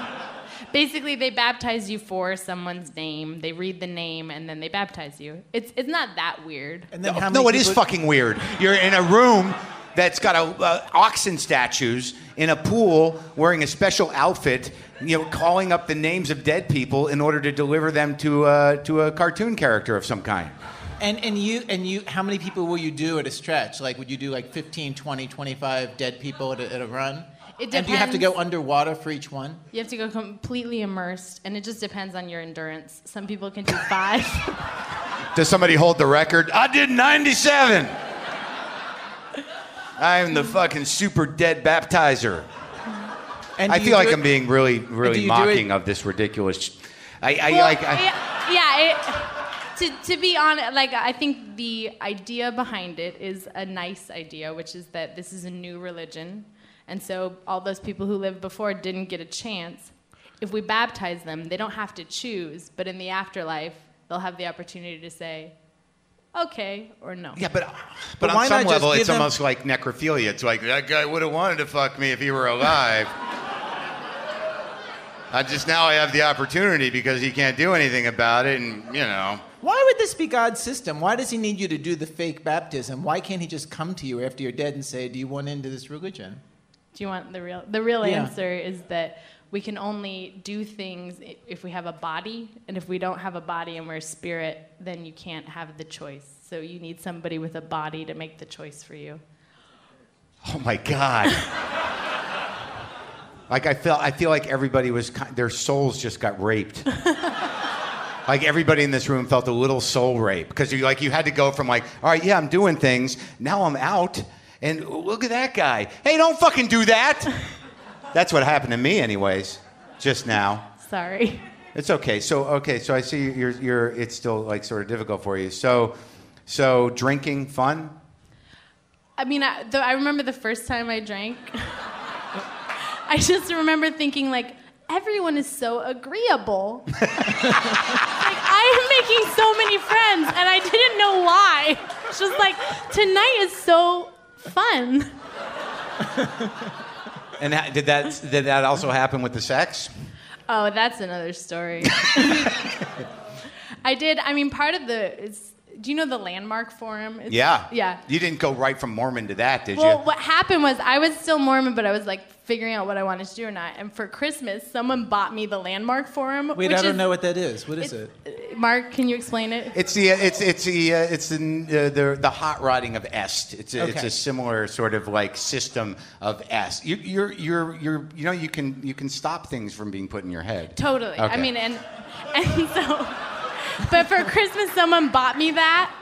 Basically, they baptize you for someone's name. They read the name and then they baptize you. It's it's not that weird. And then No, no, it is people- fucking weird. You're in a room that's got a, uh, oxen statues in a pool, wearing a special outfit, you know, calling up the names of dead people in order to deliver them to uh, to a cartoon character of some kind. And and you and you how many people will you do at a stretch? Like would you do like 15, 20, 25 dead people at a, at a run? It And do you have to go underwater for each one? You have to go completely immersed, and it just depends on your endurance. Some people can do five. *laughs* Does somebody hold the record? I did 97. I am the fucking super dead baptizer. And I feel like do I'm being really, really mocking of this ridiculous. I, I Well, like. I, yeah, yeah, it, to, to be honest, like I think the idea behind it is a nice idea, which is that this is a new religion, and so all those people who lived before didn't get a chance. If we baptize them, they don't have to choose, but in the afterlife, they'll have the opportunity to say, okay or no. Yeah, but but, But on some level, it's them- almost like necrophilia. It's like that guy would have wanted to fuck me if he were alive. *laughs* I just now I have the opportunity because he can't do anything about it, and you know. Why would this be God's system? Why does he need you to do the fake baptism? Why can't he just come to you after you're dead and say, "Do you want into this religion?" Do you want the real? The real Yeah. answer is that we can only do things if we have a body, and if we don't have a body and we're a spirit, then you can't have the choice. So you need somebody with a body to make the choice for you. Oh my god. like I felt, I feel like everybody was, ki- their souls just got raped. *laughs* like everybody in this room felt a little soul rape because you like you had to go from like, all right, yeah, I'm doing things. Now I'm out, and look at that guy. Hey, don't fucking do that. That's what happened to me, anyways. Just now. Sorry. It's okay. So okay. So I see you're you're. It's still like sort of difficult for you. So, so drinking fun. I mean, I, though I remember the first time I drank. *laughs* I just remember thinking like. Everyone is so agreeable. *laughs* like I am making so many friends, and I didn't know why. It's just like tonight is so fun. *laughs* And that, did that did that also happen with the sex? Oh, that's another story. *laughs* I did. I mean, part of the. It's, do you know the Landmark Forum? It's, Yeah. Yeah. You didn't go right from Mormon to that, did Well, you? Well, what happened was I was still Mormon, but I was like figuring out what I wanted to do or not. And for Christmas, someone bought me the Landmark Forum. Wait, which I don't is, know what that is. What is it? Mark, can you explain it? It's the it's it's the uh, it's the uh, the the hot rodding of est. It's a, it's a similar sort of like system of est. You, you're you're you're you know you can you can stop things from being put in your head. Totally. I mean, and and so, but for Christmas, someone bought me that,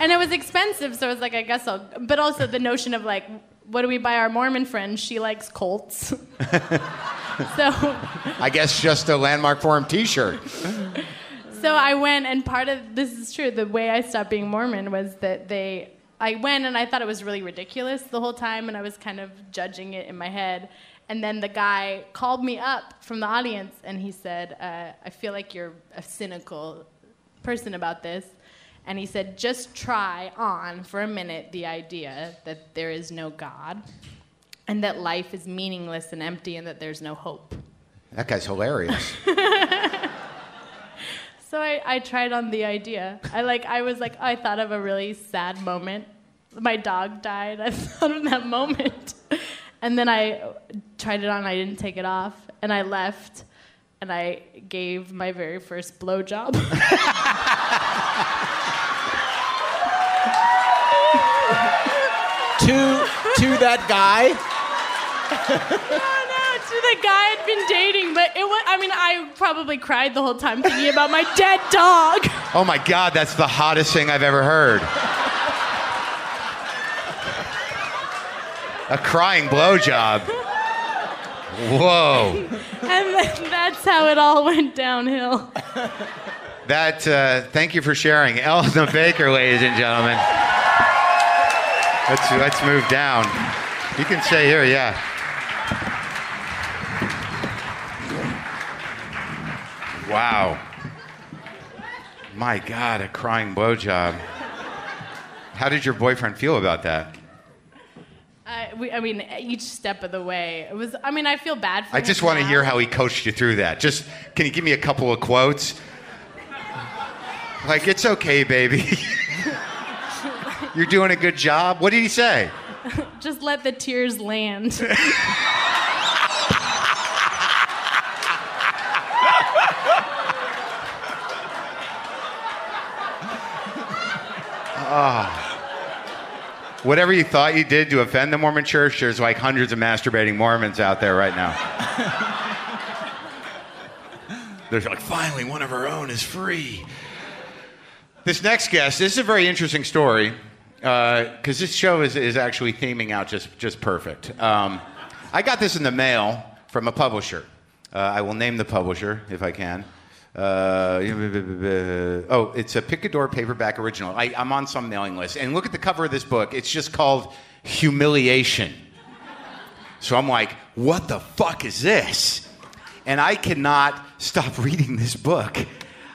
and it was expensive. So I was like, I guess I'll. But also the notion of like, what do we buy our Mormon friend? She likes Colts. *laughs* so I guess just a landmark forum T-shirt. so I went, and part of this is true. The way I stopped being Mormon was that they I went and I thought it was really ridiculous the whole time, and I was kind of judging it in my head. And then the guy called me up from the audience and he said, uh, I feel like you're a cynical person about this. And he said, just try on for a minute the idea that there is no God and that life is meaningless and empty and that there's no hope. That guy's hilarious. *laughs* So I, I tried on the idea. I like I was like I thought of a really sad moment. My dog died. *laughs* I thought of that moment. And then I tried it on, I didn't take it off, and I left and I gave my very first blowjob. *laughs* to to that guy. oh no, to the guy I'd been dating, but it was I mean I probably cried the whole time thinking about my dead dog. *laughs* Oh my God, that's the hottest thing I've ever heard. A crying blowjob. Whoa. *laughs* And then that's how it all went downhill. That, uh, thank you for sharing. Elna Baker, ladies and gentlemen. Let's, let's move down. You can stay here, yeah. Wow. My God, a crying blowjob. How did your boyfriend feel about that? I, we, I mean, each step of the way. It was. I mean, I feel bad for. I just want to hear how he coached you through that. Just, can you give me a couple of quotes? Like, it's okay, baby. *laughs* You're doing a good job. What did he say? *laughs* Just let the tears land. *laughs* Whatever you thought you did to offend the Mormon church, there's like hundreds of masturbating Mormons out there right now. *laughs* There's like, finally, one of our own is free. This next guest, this is a very interesting story because this show is, is actually theming out just, just perfect. Um, I got this in the mail from a publisher. Uh, I will name the publisher if I can. Uh, oh, it's a Picador paperback original. I, I'm on some mailing list. And look at the cover of this book. It's just called Humiliation. So I'm like, what the fuck is this? And I cannot stop reading this book.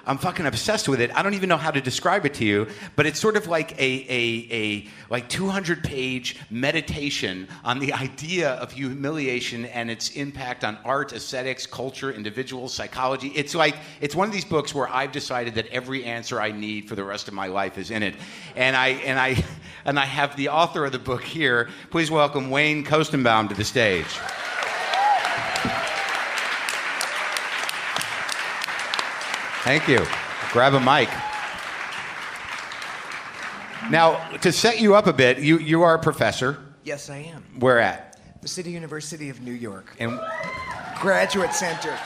I'm fucking obsessed with it. I don't even know how to describe it to you, but it's sort of like a, a, a like 200 page meditation on the idea of humiliation and its impact on art, aesthetics, culture, individuals, psychology. It's like it's one of these books where I've decided that every answer I need for the rest of my life is in it. And I and I and I have the author of the book here. Please welcome Wayne Koestenbaum to the stage. Thank you. Grab a mic. Now, to set you up a bit, you, you are a professor. Yes, I am. Where at? The City University of New York. And, Graduate Center.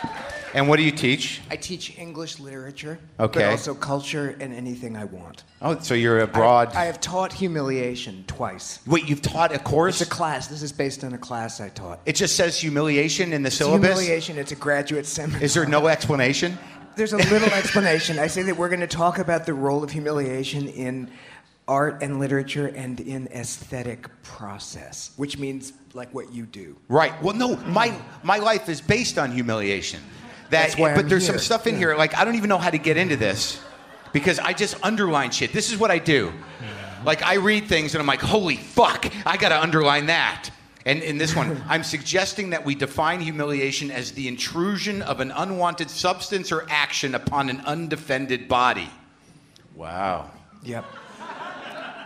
and what do you teach? I teach English literature, Okay. but also culture and anything I want. Oh, so you're a broad. I, I have taught humiliation twice. Wait, you've taught a course? It's a class. This is based on a class I taught. it just says humiliation in the It's syllabus? humiliation. It's a graduate seminar. Is there no explanation? There's a little explanation. I say that we're going to talk about the role of humiliation in art and literature and in aesthetic process, which means like what you do. Right. Well, no, my, my life is based on humiliation. That, That's why but I'm there's some stuff in Yeah. here, like, I don't even know how to get into this because I just underline shit. This is what I do. Like, I read things and I'm like, holy fuck, I gotta underline that. And in this one, I'm suggesting that we define humiliation as the intrusion of an unwanted substance or action upon an undefended body. Wow. Yep.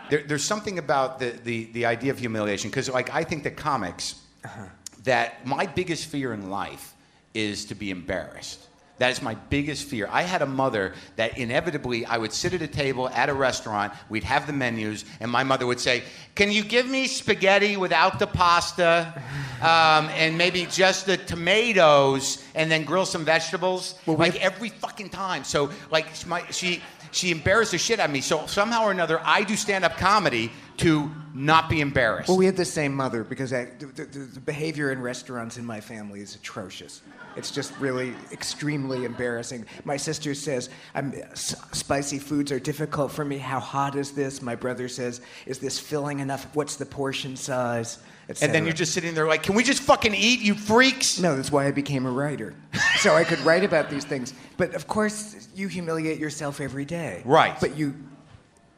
There, there's something about the, the, the idea of humiliation because like i think that comics uh-huh. that my biggest fear in life is to be embarrassed that is my biggest fear. I had a mother that inevitably i would sit at a table at a restaurant we'd have the menus and my mother would say can you give me spaghetti without the pasta um, and maybe just the tomatoes and then grill some vegetables? Like every fucking time. So like my, she she embarrassed the shit out of me. So somehow or another, I do stand up comedy to not be embarrassed? Well, we had the same mother because I, the, the, the behavior in restaurants in my family is atrocious. It's just really extremely embarrassing. My sister says, I'm, s- spicy foods are difficult for me. How hot is this? My brother says, Is this filling enough? What's the portion size? And then you're just sitting there like, can we just fucking eat, you freaks? No, that's why I became a writer. *laughs* so I could write about these things. But of course, you humiliate yourself every day. Right. But you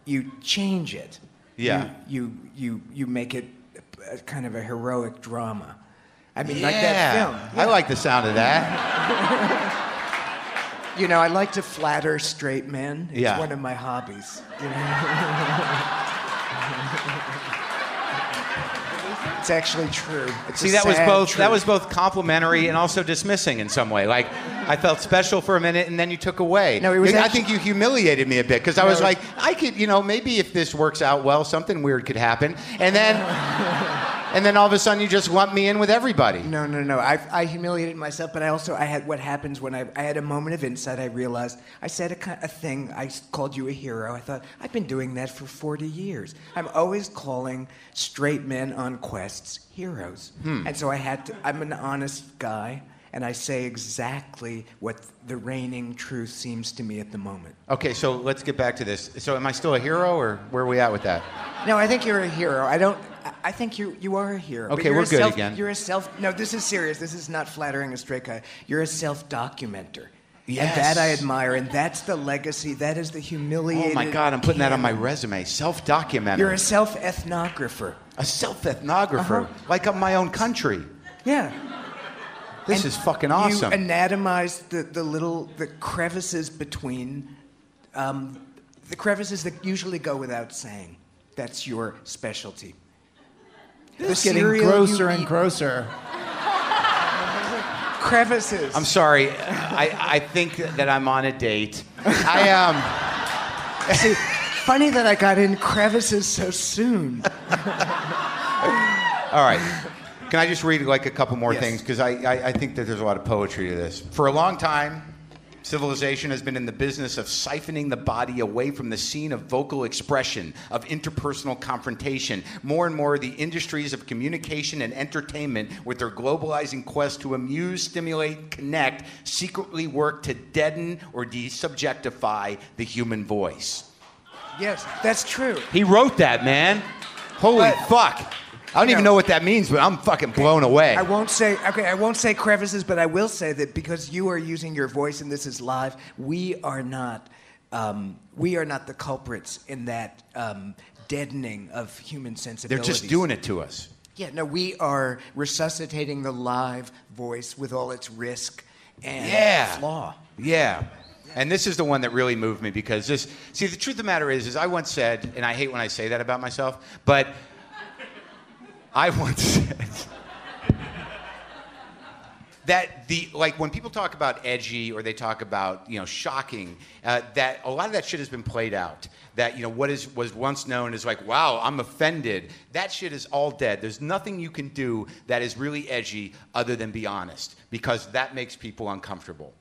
you change it. Yeah. You you you, you make it a, kind of a heroic drama. I mean, like that film. Yeah. I like the sound of that. *laughs* You know, I like to flatter straight men. It's Yeah. one of my hobbies. you know? *laughs* it's actually true. It's See, that was both that was both complimentary and also dismissing in some way. Like I felt special for a minute, and then you took away. No, it was I think you humiliated me a bit because I No, was it was- like, I could, you know, maybe if this works out well, something weird could happen, and then, and then all of a sudden you just lump me in with everybody. No, no, no. I, I humiliated myself, but I also I had what happens when I, I had a moment of insight. I realized I said a, a thing. I called you a hero. I thought I've been doing that for 40 years. I'm always calling straight men on quests heroes, hmm. and so I had to. I'm an honest guy, and I say exactly what the reigning truth seems to me at the moment. Okay, so let's get back to this. So, am I still a hero, or where are we at with that? No, I think you're a hero. I don't. I- think you you are a hero. Okay, we're good self, again. You're a self. No, this is serious. This is not flattering a straight guy. You're a self documenter. Yes. And that I admire, and that's the legacy. That is the humiliated. Oh my God, I'm putting that on my resume. Self documenter. You're a self ethnographer. a self-ethnographer, Uh-huh. like of my own country. Yeah. This is fucking awesome. You anatomize the, the little the crevices between um, the crevices that usually go without saying. That's your specialty. This is getting grosser and eat- grosser. Crevices. I'm sorry. I, I think that I'm on a date. I um. *laughs* See, funny that I got in crevices so soon. All right. Can I just read like a couple more Yes. things? Because I, I, I think that there's a lot of poetry to this. For a long time, civilization has been in the business of siphoning the body away from the scene of vocal expression, of interpersonal confrontation. More and more, the industries of communication and entertainment, with their globalizing quest to amuse, stimulate, connect, secretly work to deaden or desubjectify the human voice. Yes, that's true. He wrote that, man. Holy But- fuck. I don't even know- know what that means, but I'm fucking blown away. I won't say okay. I won't say crevices, but I will say that because you are using your voice and this is live, we are not. Um, we are not the culprits in that um, deadening of human sensitivity. They're just doing it to us. Yeah, no, we are resuscitating the live voice with all its risk and Yeah. flaw. Yeah. And this is the one that really moved me because this see the truth of the matter is is I once said, and I hate when I say that about myself, but I once *laughs* said that the like when people talk about edgy or they talk about you know shocking uh, that a lot of that shit has been played out. That you know what is was once known as like wow i'm offended. That shit is all dead. There's nothing you can do that is really edgy other than be honest because that makes people uncomfortable.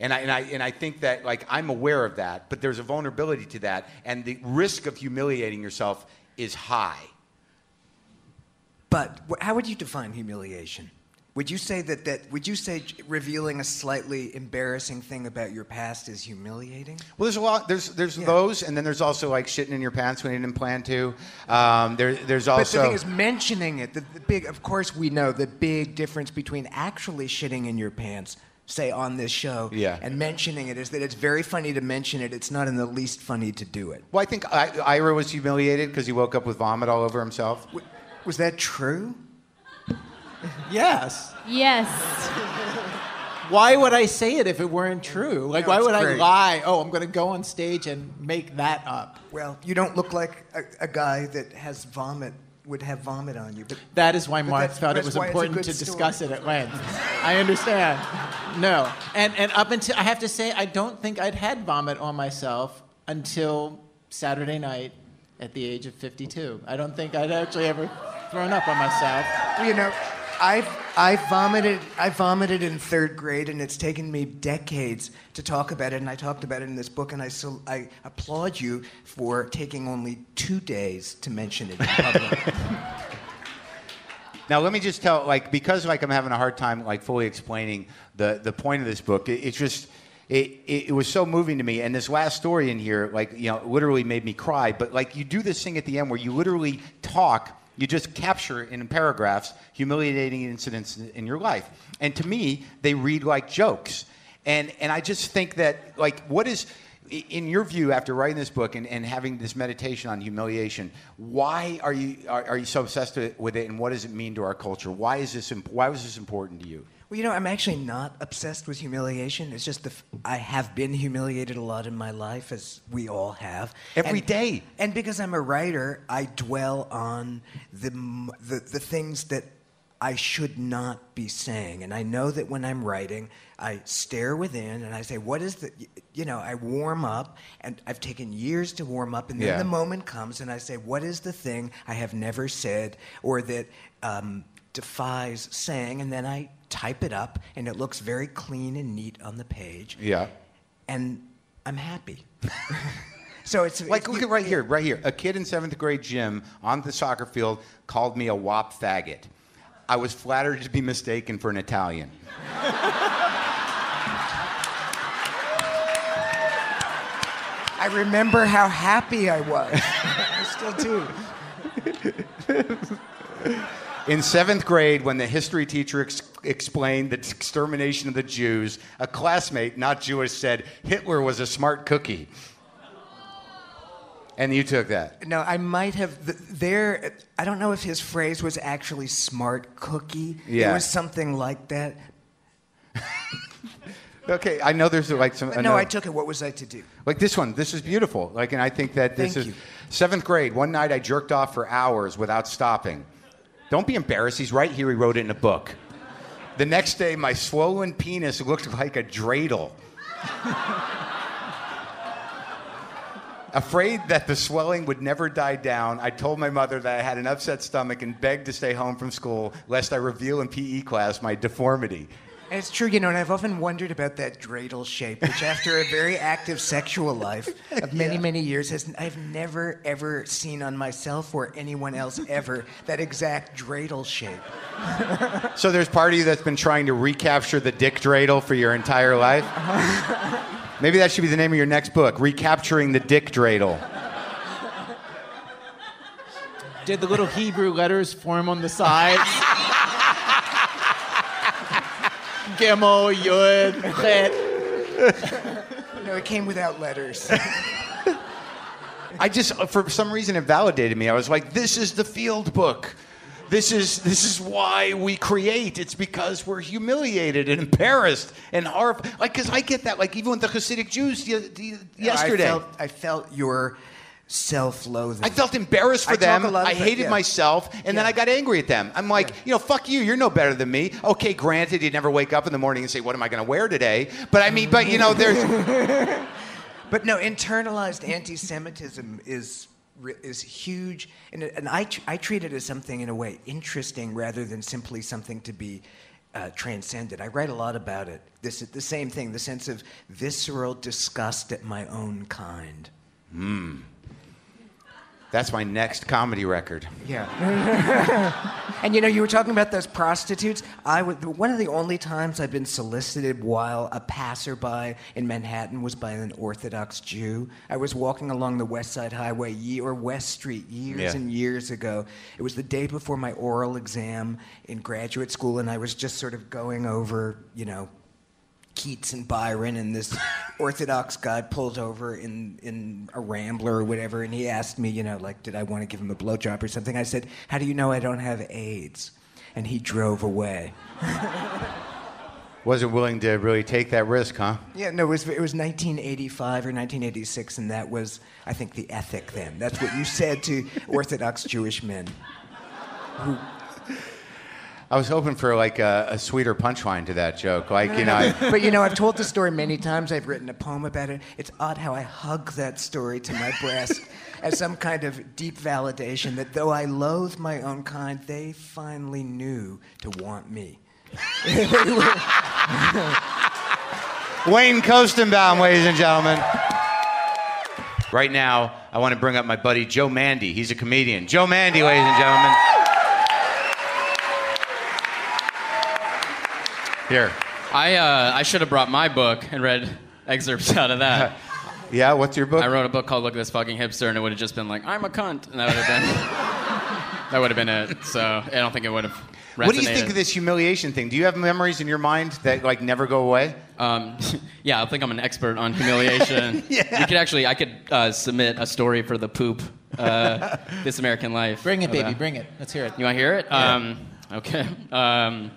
And I, and, I, and I think that like i'm aware of that but there's a vulnerability to that and the risk of humiliating yourself is high But how would you define humiliation? Would you say that, that would you say revealing a slightly embarrassing thing about your past is humiliating? Well, there's a lot. There's there's Yeah. those, and then there's also like shitting in your pants when you didn't plan to. Um, there, there's also. But the thing is, mentioning it, the, the big, of course, we know the big difference between actually shitting in your pants, say on this show, Yeah. and mentioning it is that it's very funny to mention it. It's not in the least funny to do it. well, I think I, Ira was humiliated because he woke up with vomit all over himself. W- Was that true? Yes. Yes. Why would I say it if it weren't true? Like, No, why would great. I lie? Oh, I'm going to go on stage and make that up. Well, you don't look like a, a guy that has vomit would have vomit on you. But That is why Mark that's- felt it was why it's a important to story. discuss it at length. I understand. No, and and up until I have to say, I don't think I'd had vomit on myself until Saturday night at the age of 52. I don't think I'd actually ever thrown up on myself. You know, I I vomited I vomited in third grade, and it's taken me decades to talk about it. And I talked about it in this book, and I so I applaud you for taking only two days to mention it in public. *laughs* Now let me just tell, like, because like I'm having a hard time like fully explaining the the point of this book. It, it's just. It, it, it was so moving to me, and this last story in here, like you know, literally made me cry. But like you do this thing at the end where you literally talk, you just capture in paragraphs humiliating incidents in, your life, and to me, they read like jokes. And and I just think that like what is in your view after writing this book and, and having this meditation on humiliation why are you are, are you so obsessed with it? And what does it mean to our culture? Why is this why was this important to you Well, you know, I'm actually not obsessed with humiliation. It's just the f- I have been humiliated a lot in my life, as we all have. Every and, day. And because I'm a writer, I dwell on the, the the things that I should not be saying, and I know that when I'm writing, I stare within and I say, "What is the?" You know, I warm up, and I've taken years to warm up, and then Yeah. the moment comes, and I say, "What is the thing I have never said, or that?" Um, defies saying, and then I type it up, and it looks very clean and neat on the page. yeah And I'm happy. *laughs* so it's like look at right here right here a kid in seventh grade gym on the soccer field called me a wop faggot i was flattered to be mistaken for an italian I remember how happy I was. I still do. *laughs* In seventh grade, when the history teacher ex- explained the extermination of the Jews, a classmate, not Jewish, said Hitler was a smart cookie. And you took that. No, I might have th- there. I don't know if his phrase was actually "smart cookie." Yeah. It was something like that. *laughs* Okay, I know there's like some. No, I took it. What was I to do? Like this one, this is beautiful. Like, and I think that this Thank is you. seventh grade. One night, I jerked off for hours without stopping. Don't be embarrassed. He's right here. He wrote it in a book. The next day, my swollen penis looked like a dreidel. Afraid that the swelling would never die down, I told my mother that I had an upset stomach and begged to stay home from school lest I reveal in PE class my deformity. And it's true, you know, and I've often wondered about that dreidel shape, which after a very active sexual life *laughs* of many, many years, has I've never ever seen on myself or anyone else ever that exact dreidel shape. *laughs* So there's part of you that's been trying to recapture the dick dreidel for your entire life. *laughs* Maybe that should be the name of your next book, Recapturing the Dick Dreidel. Did the little Hebrew letters form on the sides? Gimel, Yud, Chet. No, it came without letters. I just, uh, for some reason, it validated me. I was like, this is the field book. This is, this is why we create. It's because we're humiliated and embarrassed and horrified. Like, because I get that. Like, even with the Hasidic Jews y- y- yesterday. I felt, I felt your self-loathing. I felt embarrassed for I them. I hated yeah. myself, and then I got angry at them. I'm like, you know, fuck you. You're no better than me. Okay, granted, you never wake up in the morning and say, "What am I going to wear today?" But I mean, but you know, there's *laughs* But no, internalized anti-Semitism is is huge, and, and I tr- I treat it as something in a way interesting rather than simply something to be uh, transcended. I write a lot about it. This is the same thing, the sense of visceral disgust at my own kind. That's my next comedy record. Yeah. *laughs* and you know, you were talking about those prostitutes. I would, one of the only times I've been solicited while a passerby in Manhattan was by an Orthodox Jew. I was walking along the West Side Highway ye- or West Street years Yeah. and years ago. It was the day before my oral exam in graduate school, and I was just sort of going over, you know, Keats and Byron, and this Orthodox guy pulled over in, in a Rambler or whatever, and he asked me, you know, like, did I want to give him a blowjob or something? I said, How do you know I don't have AIDS? And he drove away. *laughs* Wasn't willing to really take that risk, huh? Yeah, no, it was, it was 1985 or 1986, and that was, I think, the ethic then. That's what you said to *laughs* Orthodox Jewish men. I was hoping for like a, a sweeter punchline to that joke, like you know. I, *laughs* But you know, I've told the story many times. I've written a poem about it. It's odd how I hug that story to my breast. *laughs* as some kind of deep validation that though I loathe my own kind, they finally knew to want me. *laughs* Wayne Koestenbaum, ladies and gentlemen. Right now, I want to bring up my buddy Joe Mande. He's a comedian. Joe Mande, ladies and gentlemen. Here. I uh, I should have brought my book and read excerpts out of that. *laughs* Yeah, what's your book? I wrote a book called "Look at This Fucking Hipster," and it would have just been like, "I'm a cunt," and that would have been *laughs* that would have been it. So I don't think it would have. Resonated. What do you think of this humiliation thing? Do you have memories in your mind that like never go away? Um, *laughs* yeah, I think I'm an expert on humiliation. yeah. You could actually, I could uh, submit a story for the poop. Uh, this American Life. Bring it, baby. Bring it. Let's hear it. You want to hear it? Um, okay. Um,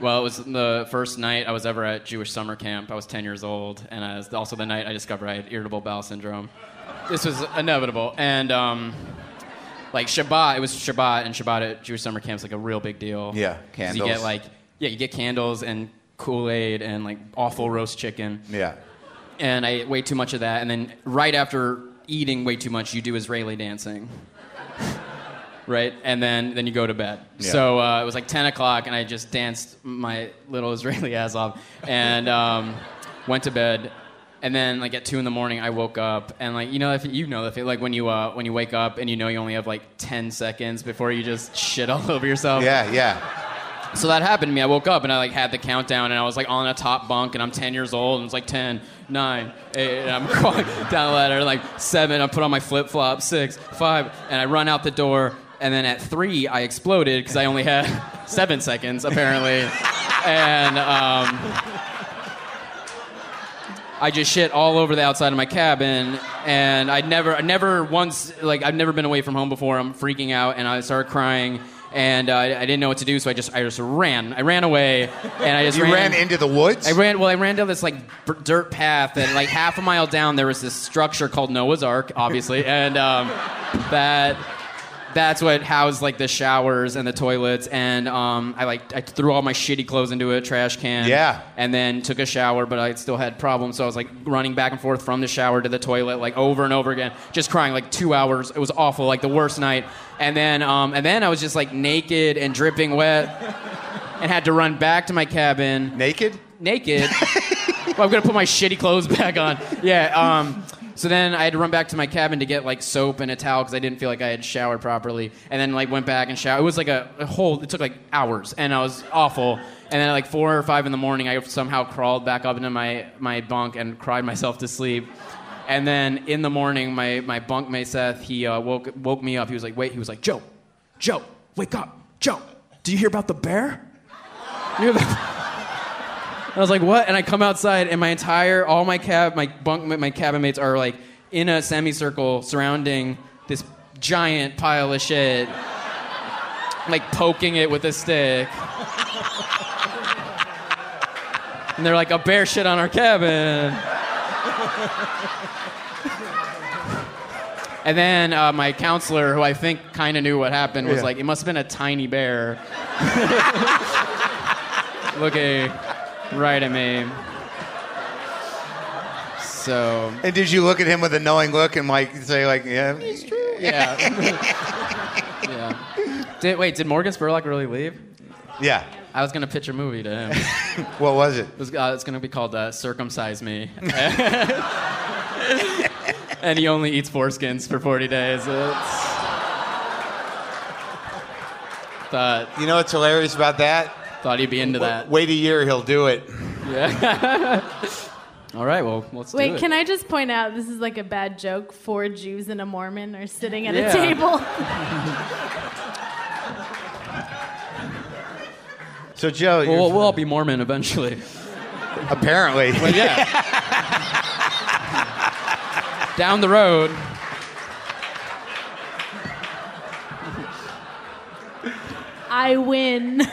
well, it was the first night I was ever at Jewish summer camp. I was 10 years old, and it was also the night I discovered I had irritable bowel syndrome. This was inevitable, and um, like Shabbat, it was Shabbat, and Shabbat at Jewish summer camp is like a real big deal. Yeah, 'Cause candles. You get like, yeah, you get candles and Kool Aid and like awful roast chicken Yeah. and I ate way too much of that. And then right after eating way too much, you do Israeli dancing, right? And then then you go to bed. Yeah. So uh, it was like 10 o'clock, and I just danced my little Israeli *laughs* ass off, and um, went to bed. And then like at two in the morning, I woke up, and like you know if you know if it, like when you uh, when you wake up and you know you only have like 10 seconds before you just shit all *laughs* over yourself. Yeah, yeah. So that happened to me. I woke up and I like had the countdown and I was like on a top bunk and I'm 10 years old and it's like 10, 9, 8, and I'm *laughs* crawling down the ladder like 7. I put on my flip flop, 6, 5, and I run out the door. And then at 3, I exploded because I only had *laughs* 7 seconds apparently. And um, I just shit all over the outside of my cabin, and I'd never, I never once, like, I've never been away from home before. I'm freaking out, and I started crying, and uh, I didn't know what to do, so I just, I just ran. I ran away, and I just You ran into the woods? I ran. Well, I ran down this like b- dirt path, and like half a mile down, there was this structure called Noah's Ark, obviously, and um, that that's what housed like the showers and the toilets. And um, I like I threw all my shitty clothes into a trash can. Yeah. And then took a shower, but I still had problems, so I was like running back and forth from the shower to the toilet, like over and over again, just crying like two hours. It was awful, like the worst night. And then um, and then I was just like naked and dripping wet, and had to run back to my cabin Naked? naked. *laughs* well, I'm gonna put my shitty clothes back on. Yeah. Um, so then I had to run back to my cabin to get like soap and a towel because I didn't feel like I had showered properly. And then like went back and showered. It was like a, a whole. It took like hours, and I was awful. And then at like four or five in the morning, I somehow crawled back up into my my bunk and cried myself to sleep. And then in the morning, my my bunkmate Seth he uh, woke woke me up. He was like, "Wait," he was like, "Joe, Joe, wake up, Joe. Do you hear about the bear?" *laughs* About- I was like, "What?" And I come outside, and my entire, all my cab, my bunk, my cabin mates are like in a semicircle surrounding this giant pile of shit, like poking it with a stick. And they're like, "A bear shit on our cabin." And then uh, my counselor, who I think kind of knew what happened, was Yeah. like, "It must have been a tiny bear." *laughs* Looking right at me. So And did you look at him with a knowing look and like say like, yeah, it's true? yeah, *laughs* yeah. Did, wait, did Morgan Spurlock really leave? Yeah. I was gonna pitch a movie to him. *laughs* What was it? was, uh, it's gonna be called uh, "Circumcise Me," *laughs* and he only eats foreskins for 40 days. It's... Thought You know what's hilarious about that? Thought he'd be into that. Wait a year, he'll do it. Yeah. *laughs* All right, well, let's do Wait, it. can I just point out this is like a bad joke? Four Jews and a Mormon are sitting at Yeah. a table. *laughs* So Joe, Well, you're- we'll, we'll all be Mormon eventually. apparently, But yeah. *laughs* Down the road. I win. *laughs*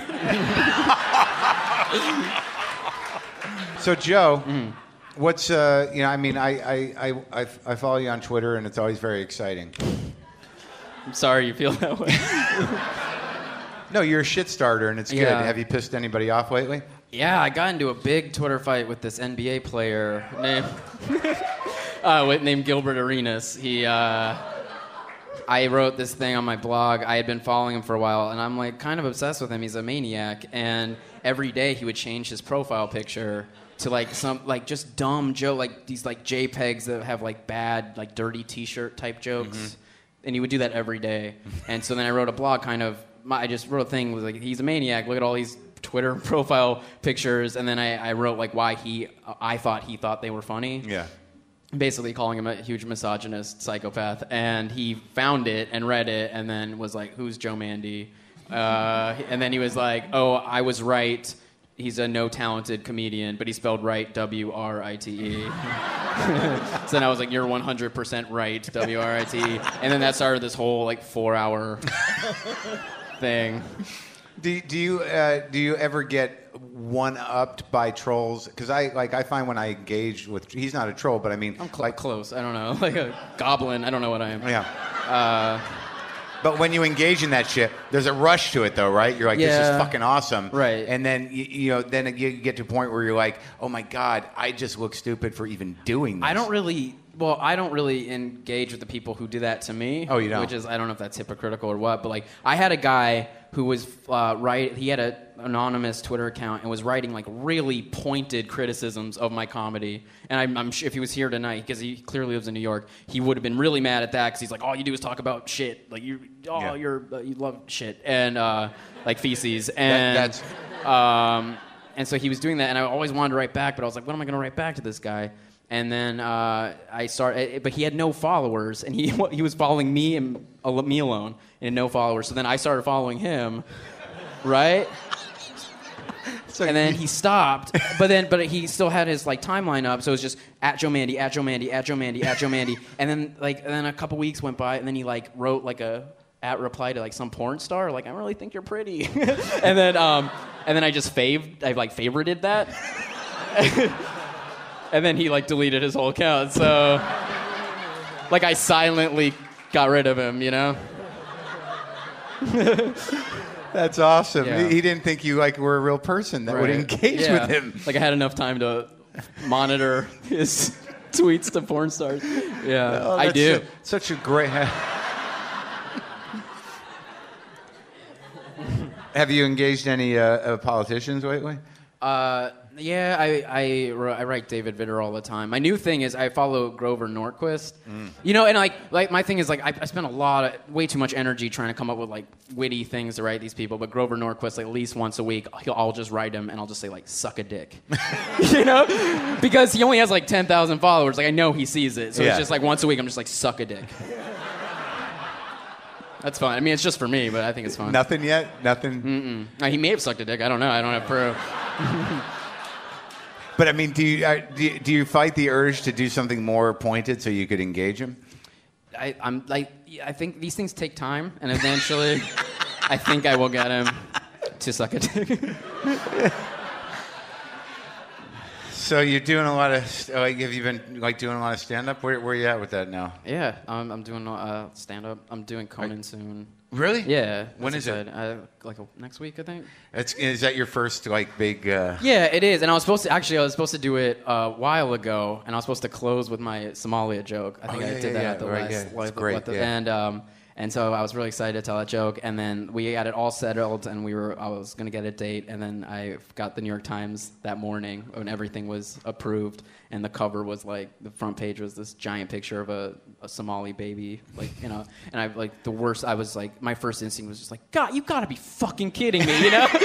So Joe, Mm-hmm. what's uh, you know? I mean, I, I I I I follow you on Twitter, and it's always very exciting. I'm sorry you feel that way. *laughs* No, you're a shit starter, and it's good. Have you pissed anybody off lately? Yeah, I got into a big Twitter fight with this NBA player named *laughs* uh, with, named Gilbert Arenas. He uh, I wrote this thing on my blog. I had been following him for a while, and I'm like kind of obsessed with him. He's a maniac, and every day he would change his profile picture to like some like just dumb joke, like these like JPEGs that have like bad like dirty T-shirt type jokes, mm-hmm. and he would do that every day. *laughs* And so then I wrote a blog, kind of. my- I just wrote a thing was like he's a maniac. Look at all these Twitter *laughs* profile pictures, and then I, I wrote like why he I thought he thought they were funny Yeah. Basically calling him a huge misogynist psychopath. And he found it and read it and then was like, Who's Joe Mande? Uh, and then he was like, Oh, I was right. He's a no talented comedian, but he spelled right W R I T E. *laughs* so then I was like, You're 100% right, W R I T E. And then that started this whole like four hour *laughs* thing. Do, do you uh, do you ever get one upped by trolls? Because I like I find when I engage with he's not a troll, but I mean I'm cl- like close. I don't know. *laughs* Like a goblin. I don't know what I am. yeah. but when you engage in that shit, there's a rush to it, though, right? You're like, this Yeah. is fucking awesome, Right. And then you, you know, then you get to a point where you're like, oh my god, I just look stupid for even doing this. I don't really. Well, I don't really engage with the people who do that to me. Oh, you don't? Which is I don't know if that's hypocritical or what, but like I had a guy who was uh, right. He had an anonymous Twitter account and was writing like really pointed criticisms of my comedy. And I'm, I'm sure if he was here tonight, because he clearly lives in New York, he would have been really mad at that because he's like, all you do is talk about shit. Like you, oh, Yeah. you're uh, you love shit and uh, like feces and that's- um, and so he was doing that, and I always wanted to write back, but I was like, what am I going to write back to this guy? And then uh, I started, but he had no followers, and he *laughs* he was following me and me alone, and no followers. So then I started following him, right? And then he stopped, but then but he still had his like timeline up, so it was just at Joe Mande, at Joe Mande, at Joe Mande, at Joe Mande, *laughs* and then like and then a couple weeks went by, and then he like wrote like a at reply to like some porn star, like I really think you're pretty, *laughs* and then um and then I just faved, I like favorited that, *laughs* and then he like deleted his whole account, so like I silently got rid of him, you know. That's awesome. Yeah. He, didn't think you like were a real person that would engage Yeah. with him. Like I had enough time to monitor his *laughs* tweets to porn stars. Yeah, Oh, I do. su- such a great. *laughs* Have you engaged any uh, uh, politicians lately? Uh, yeah, I, I, I write David Vitter all the time. My new thing is I follow Grover Norquist. Mm. You know, and like, like my thing is like I, I spend a lot of way too much energy trying to come up with like witty things to write these people. But Grover Norquist, like at least once a week, he'll, I'll just write him and I'll just say like suck a dick, *laughs* you know, because he only has like ten thousand followers. Like I know he sees it, so Yeah. it's just like once a week I'm just like suck a dick. That's fine. I mean, it's just for me, but I think it's fine. Nothing yet. Nothing. Uh, he may have sucked a dick. I don't know. I don't have proof. *laughs* But I mean, do you, uh, do you do you fight the urge to do something more pointed so you could engage him? I, I'm like, I think these things take time, and eventually, I think I will get him to suck a dick. *laughs* So you're doing a lot of like have you been like doing a lot of stand up? Where where you at with that now? yeah, um, I'm doing uh, stand up. I'm doing Conan soon. Really? Yeah. When is it? Uh, like uh, next week, I think. It's, is that your first like big? Uh, Yeah, it is. And I was supposed to actually I was supposed to do it a while ago, and I was supposed to close with my Somalia joke. I think Oh, I did yeah, that yeah. at the Right, last. yeah. It's like, great, the- yeah. And um, and so I was really excited to tell that joke, and then we got it all settled, and we were I was gonna get a date, and then I got the New York Times that morning when everything was approved, and the cover was like the front page was this giant picture of a, a Somali baby, like you know, and I like the worst. I was like my first instinct was just like, God, you gotta be fucking kidding me, you know. *laughs*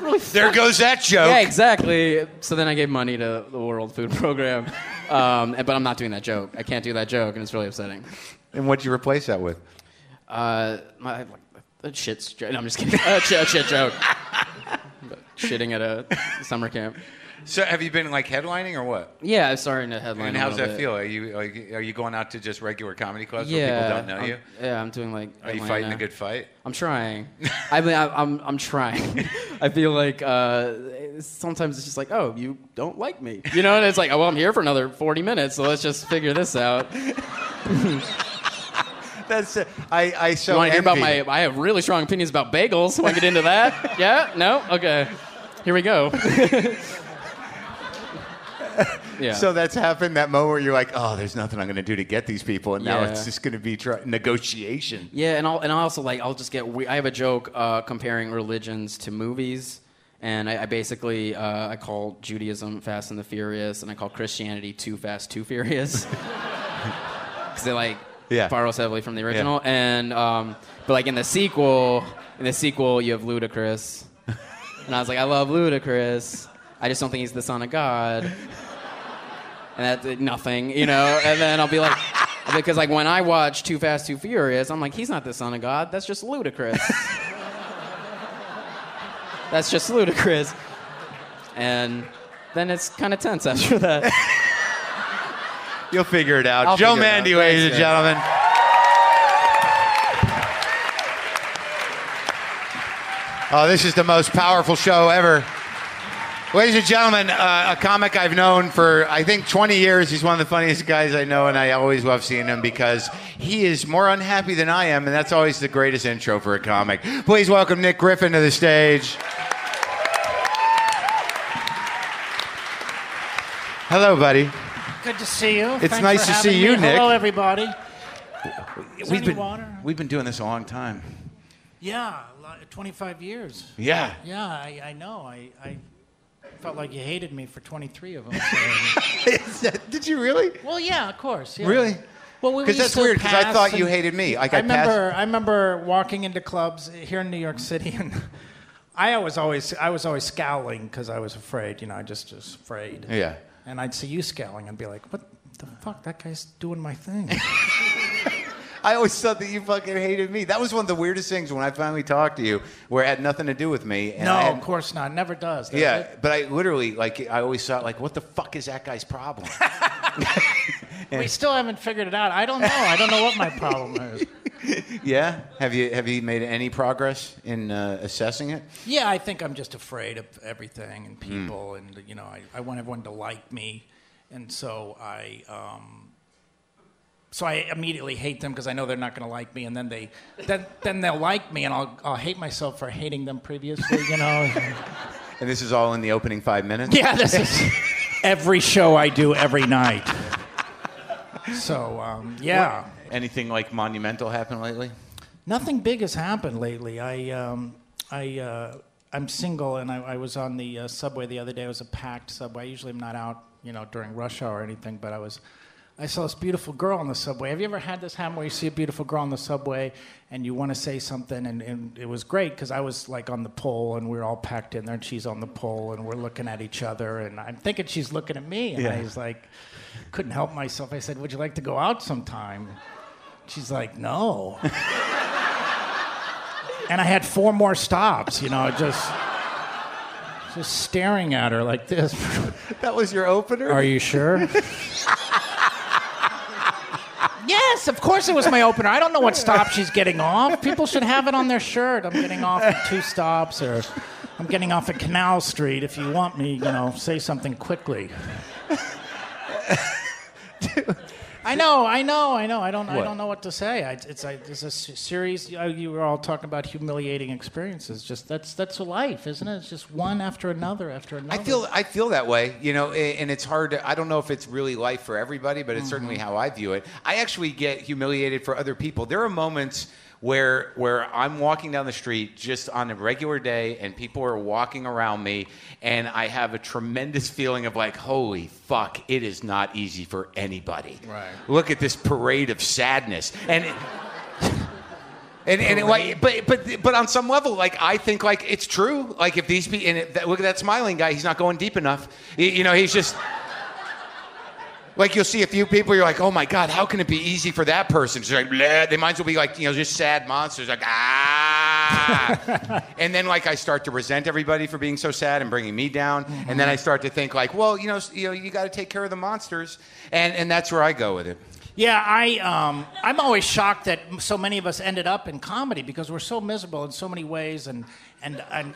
Really there goes that joke. yeah, exactly. So then I gave money to the World Food Program, um, but I'm not doing that joke. I can't do that joke, and it's really upsetting. And what'd you replace that with? Uh, my a shit. No, I'm just kidding. a, shit, a shit joke. But *laughs* shitting at a summer camp. So have you been like headlining or what? Yeah, I'm starting to headline. And a how's little that bit. feel? Are you like, are you going out to just regular comedy clubs where people don't know I'm, you? Yeah, I'm doing like. Are you headline fighting now. a good fight? I'm trying. *laughs* I mean, I, I'm I'm trying. *laughs* I feel like uh, sometimes it's just like, oh, you don't like me, you know, and it's like, oh, well, I'm here for another 40 minutes, so let's just figure this out. *laughs* That's I I so You want to hear about my? I have really strong opinions about bagels. Want to get into that? *laughs* yeah? No? Okay. Here we go. *laughs* Yeah. So that's happened. That moment where you're like, oh, there's nothing I'm going to do to get these people, and now Yeah. it's just going to be tr- negotiation. Yeah, and I'll and I also like I'll just get. We- I have a joke uh, comparing religions to movies, and I, I basically uh, I call Judaism Fast and the Furious, and I call Christianity Too Fast, Too Furious, because they like Yeah. borrows heavily from the original. And um, but like in the sequel, in the sequel you have Ludacris, and I was like, I love Ludacris. I just don't think he's the son of God. And that's nothing, you know. And then I'll be like, because like when I watch Too Fast, Too Furious, I'm like, he's not the son of God. That's just ludicrous. that's just ludicrous. And then it's kind of tense after that. You'll figure it out. I'll Joe it out. Ladies and gentlemen. Oh, this is the most powerful show ever. Ladies and gentlemen, uh, a comic I've known for, I think, 20 years. He's one of the funniest guys I know, and I always love seeing him because he is more unhappy than I am, and that's always the greatest intro for a comic. Please welcome Nick Griffin to the stage. Hello, buddy. Good to see you. It's Thanks nice to see me. you, Nick. Hello, everybody. Is We've been, water? we've been doing this a long time. Yeah, 25 years. Yeah. Yeah, I, I know. I, I felt like you hated me for 23 of them. so- *laughs* Did you really? well, yeah, of course. Yeah. Really? Well, we Because used that's weird. Because I thought you hated me. Like I I, passed. remember, I remember walking into clubs here in New York City, and *laughs* I was always, I was always scowling because I was afraid. You know, I just, was afraid. Yeah. And I'd see you scowling and be like, "What the fuck? That guy's doing my thing." *laughs* I always thought that you fucking hated me. That was one of the weirdest things when I finally talked to you, where it had nothing to do with me. And no, had- of course not. Never does. does Yeah, it? but I literally like I always thought like, what the fuck is that guy's problem? *laughs* We still haven't figured it out. I don't know. I don't know what my problem is. *laughs* yeah. Have you have you made any progress in uh, assessing it? Yeah, I think I'm just afraid of everything and Hmm. people, and you know, I, I want everyone to like me, and so I, um, so I immediately hate them because I know they're not going to like me, and then they, then then they'll like me, and I'll I'll hate myself for hating them previously, you know. *laughs* And this is all in the opening five minutes. yeah, this is *laughs* every show I do every night. So um, yeah. Anything like monumental happen lately? Nothing big has happened lately. I, um, I, uh, I'm single, and I, I was on the uh, subway the other day. It was a packed subway. I usually am not out, you know, during rush hour or anything, but I was. I saw this beautiful girl on the subway. Have you ever had this happen where you see a beautiful girl on the subway and you want to say something? And, and it was great because I was like on the pole and we are all packed in there, and she's on the pole, and we're looking at each other, and I'm thinking she's looking at me, and Yeah. I was like, couldn't help myself. I said, "Would you like to go out sometime?" She's like, "No." *laughs* and I had four more stops, you know, just just staring at her like this. *laughs* That was your opener. Are you sure? yes, of course it was my opener. I don't know what stop she's getting off. People should have it on their shirt. I'm getting off at two stops or I'm getting off at Canal Street. If you want me, you know, say something quickly. I know, I know, I know. I don't, I What? don't know what to say. I, it's, I, it's a s- series. You, oh, you were all talking about humiliating experiences. Just that's that's life, isn't it? It's just one after another after another. I feel I feel that way, you know, a- and it's hard to. I don't know if it's really life for everybody, but it's certainly mm-hmm. how I view it. I actually get humiliated for other people. There are moments where where I'm walking down the street just on a regular day, and people are walking around me, and I have a tremendous feeling of like, holy fuck, it is not easy for anybody. Right. Look at this parade of sadness, and. *laughs* And, and it, like, but but but on some level, like I think, like it's true. Like if these people, and it, that, look at that smiling guy, he's not going deep enough. You, you know, he's just like you'll see a few people. You're like, oh my god, how can it be easy for that person? Like Bleh. they might as well be like you know just sad monsters, like ah. *laughs* and then like I start to resent everybody for being so sad and bringing me down. And then I start to think like, well, you know, you know, you got to take care of the monsters, and and that's where I go with it. Yeah, I um, I'm always shocked that so many of us ended up in comedy because we're so miserable in so many ways, and and and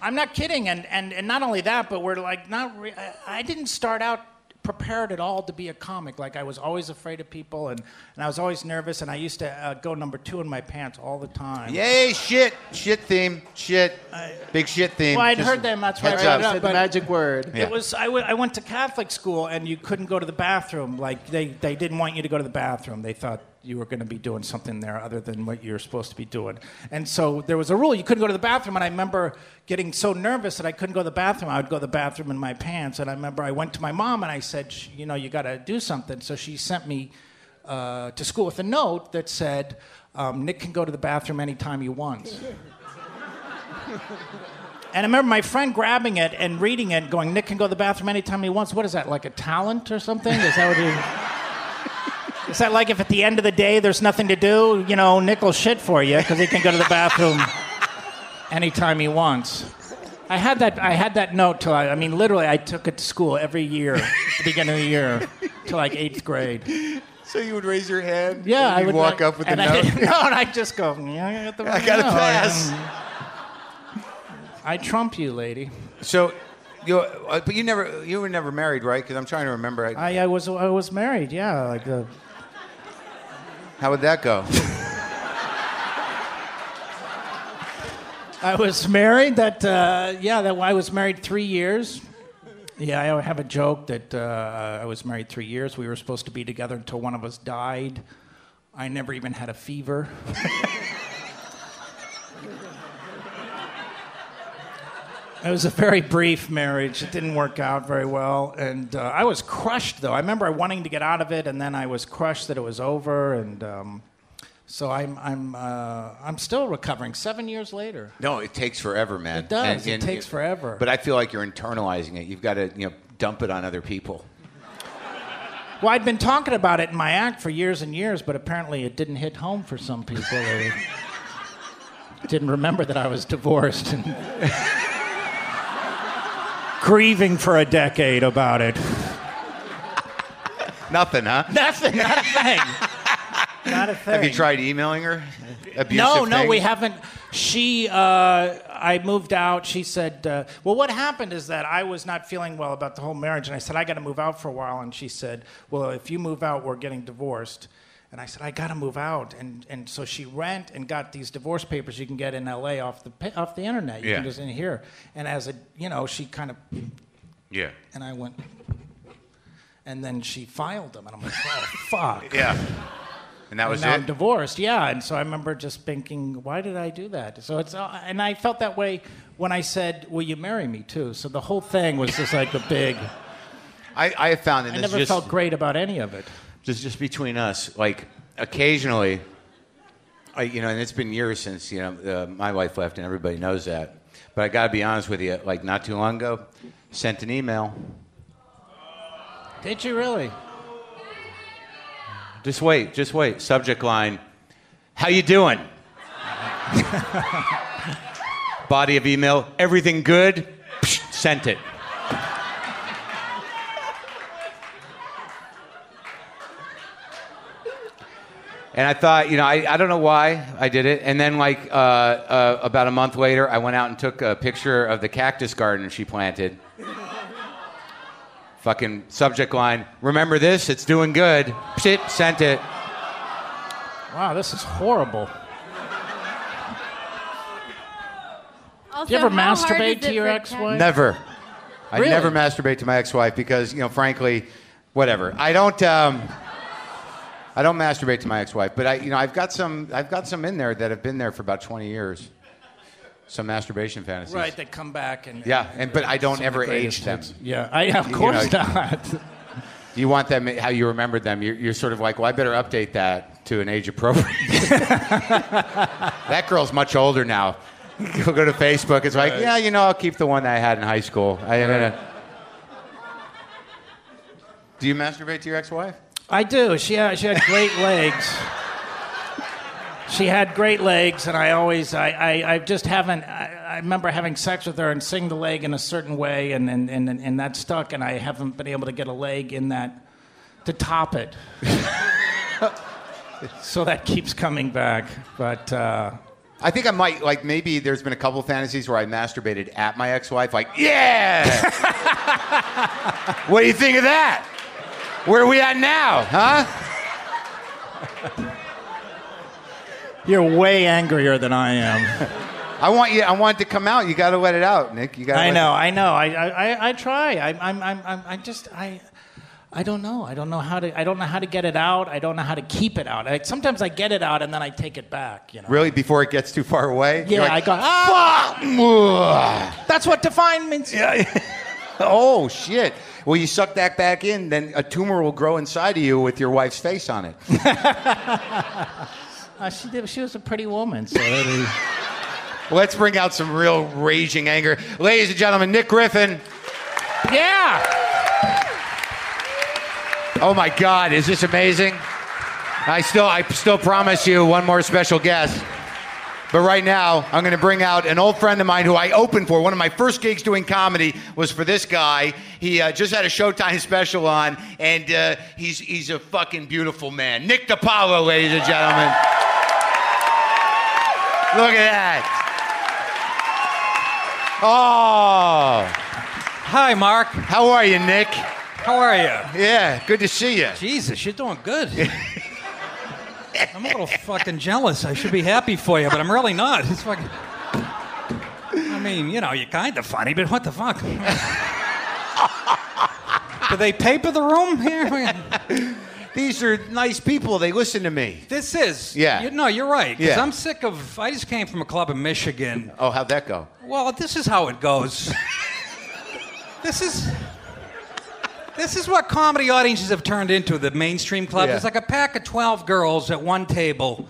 I'm not kidding, and and and not only that, but we're like not. Re- I, I didn't start out prepared at all to be a comic. Like I was always afraid of people, and, and I was always nervous, and I used to uh, go number two in my pants all the time. Yay, shit. Shit theme. Shit. Big shit theme. Well, I'd Just heard them. That's why I brought up. it up. Said the magic word. Yeah. It was I, w- I went to Catholic school and you couldn't go to the bathroom. Like they, they didn't want you to go to the bathroom. They thought you were going to be doing something there other than what you were supposed to be doing. And so there was a rule you couldn't go to the bathroom. And I remember getting so nervous that I couldn't go to the bathroom. I would go to the bathroom in my pants. And I remember I went to my mom and I said, you know, you got to do something. So she sent me uh, to school with a note that said, um, Nick can go to the bathroom anytime he wants. *laughs* And I remember my friend grabbing it and reading it, going, Nick can go to the bathroom anytime he wants. What is that, like a talent or something? Is that what he. Is that like if at the end of the day there's nothing to do, you know, nickel shit for you because he can go to the bathroom *laughs* anytime he wants? I had that. I had that note till I. I mean, literally, I took it to school every year, at the beginning of the year, till like eighth grade. So you would raise your hand? Yeah, and I you'd would walk like- up with the and note? I, *laughs* no, and I'd just go. Yeah, I got the. *laughs* I got a pass. I trump you, lady. So, you, uh, but you never, you were never married, right? Because I'm trying to remember. I, I, I was I was married. Yeah, like uh, how would that go? I was married. That uh, yeah, that I was married three years. Yeah, I have a joke that uh, I was married three years. We were supposed to be together until one of us died. I never even had a fever. *laughs* It was a very brief marriage. It didn't work out very well, and uh, I was crushed. Though I remember wanting to get out of it, and then I was crushed that it was over. And um, so I'm I'm uh, I'm still recovering. Seven years later. No, it takes forever, man. It does. It takes forever. But I feel like you're internalizing it. You've got to, you know, dump it on other people. Well, I'd been talking about it in my act for years and years, but apparently it didn't hit home for some people. They *laughs* didn't remember that I was divorced and *laughs* grieving for a decade about it. Nothing, huh? Nothing, not a *laughs* thing. Not a thing. Have you tried emailing her? Abusive No, no, we haven't. She, uh, I moved out. She said, uh, "Well, what happened is that I was not feeling well about the whole marriage, and I said I got to move out for a while." And she said, "Well, if you move out, we're getting divorced." And I said, "I got to move out." And and so she went and got these divorce papers you can get in L.A. off the off the internet. You Yeah. can just in here. And as a, you know, she kind of, Yeah. and I went, and then she filed them, and I'm like, "Oh, fuck." *laughs* Yeah. And that And was now I'm it? divorced, yeah. And so I remember just thinking, why did I do that? So it's, uh, and I felt that way when I said, "Will you marry me?" Too. So the whole thing was just like a big. I, I found, and I never just, felt great about any of it. Just just between us, like occasionally, I, you know, and it's been years since you know uh, my wife left, and everybody knows that. But I got to be honest with you, like not too long ago, sent an email. Did you really? Just wait, just wait. Subject line: How you doing? *laughs* Body of email: Everything good? Psh, *laughs* sent it. And I thought, you know, I, I don't know why I did it. And then, like, uh, uh, about a month later, I went out and took a picture of the cactus garden she planted. *laughs* Fucking subject line, remember this? It's doing good. Pshit, sent it. Wow, this is horrible. Also, *laughs* Do you ever masturbate to your ex-wife? Never. I never masturbate to my ex-wife because, you know, frankly, whatever. I don't. Um, I don't masturbate to my ex-wife, but I, you know, I've got some. I've got some in there that have been there for about 20 years. Some masturbation fantasies. Right, they come back and Yeah, and but I don't ever age them. Yeah, I, of You course know- not. *laughs* *laughs* You want them how you remembered them. You're, you're sort of like, well, I better update that to an age appropriate. *laughs* that girl's much older now. You'll go to Facebook. It's like, yeah, you know, I'll keep the one that I had in high school. I, I- do you masturbate to your ex-wife? I do. She had, she had great *laughs* legs. She had great legs, and I always, I, I, I just haven't. I, I remember having sex with her and seeing the leg in a certain way, and, and, and, and that stuck, and I haven't been able to get a leg in that to top it. *laughs* so that keeps coming back. But uh, I think I might like maybe there's been a couple of fantasies where I masturbated at my ex-wife. Like, yeah. *laughs* what do you think of that? Where are we at now, huh? You're way angrier than I am. I want you. I want it to come out. You got to let it out, Nick. You got. I know, I know. I, I, I, I try. I, I'm, I'm, I'm, I just, I, I don't know. I don't know how to. I don't know how to get it out. I don't know how to keep it out. Like, sometimes I get it out and then I take it back. You know. Really, before it gets too far away. Yeah, like, I go. Ah, "Fuck." that's what define means. Yeah. *laughs* oh shit. Well, you suck that back in, then a tumor will grow inside of you with your wife's face on it. *laughs* Uh, she did. She was a pretty woman. So Let's bring out some real raging anger, ladies and gentlemen. Nick Griffin. yeah. Oh my God, is this amazing? I still, I still promise you one more special guest. But right now, I'm going to bring out an old friend of mine who I opened for. One of my first gigs doing comedy was for this guy. He uh, just had a Showtime special on, and uh, he's he's a fucking beautiful man. Nick DiPaolo, ladies and gentlemen. Look at that. Oh, Hi, Marc. how are you, Nick? How are you? Yeah, good to see you. Jesus, you're doing good. *laughs* I'm a little fucking jealous. I should be happy for you, but I'm really not. It's fucking. I mean, you know, you're kind of funny, but what the fuck? Do they paper the room here? *laughs* These are nice people. They listen to me. This is. Yeah. You, no, you're right. Because Yeah. I'm sick of. I just came from a club in Michigan. Oh, how'd that go? Well, this is how it goes. *laughs* this is. This is what comedy audiences have turned into, the mainstream club. Yeah. It's like a pack of 12 girls at one table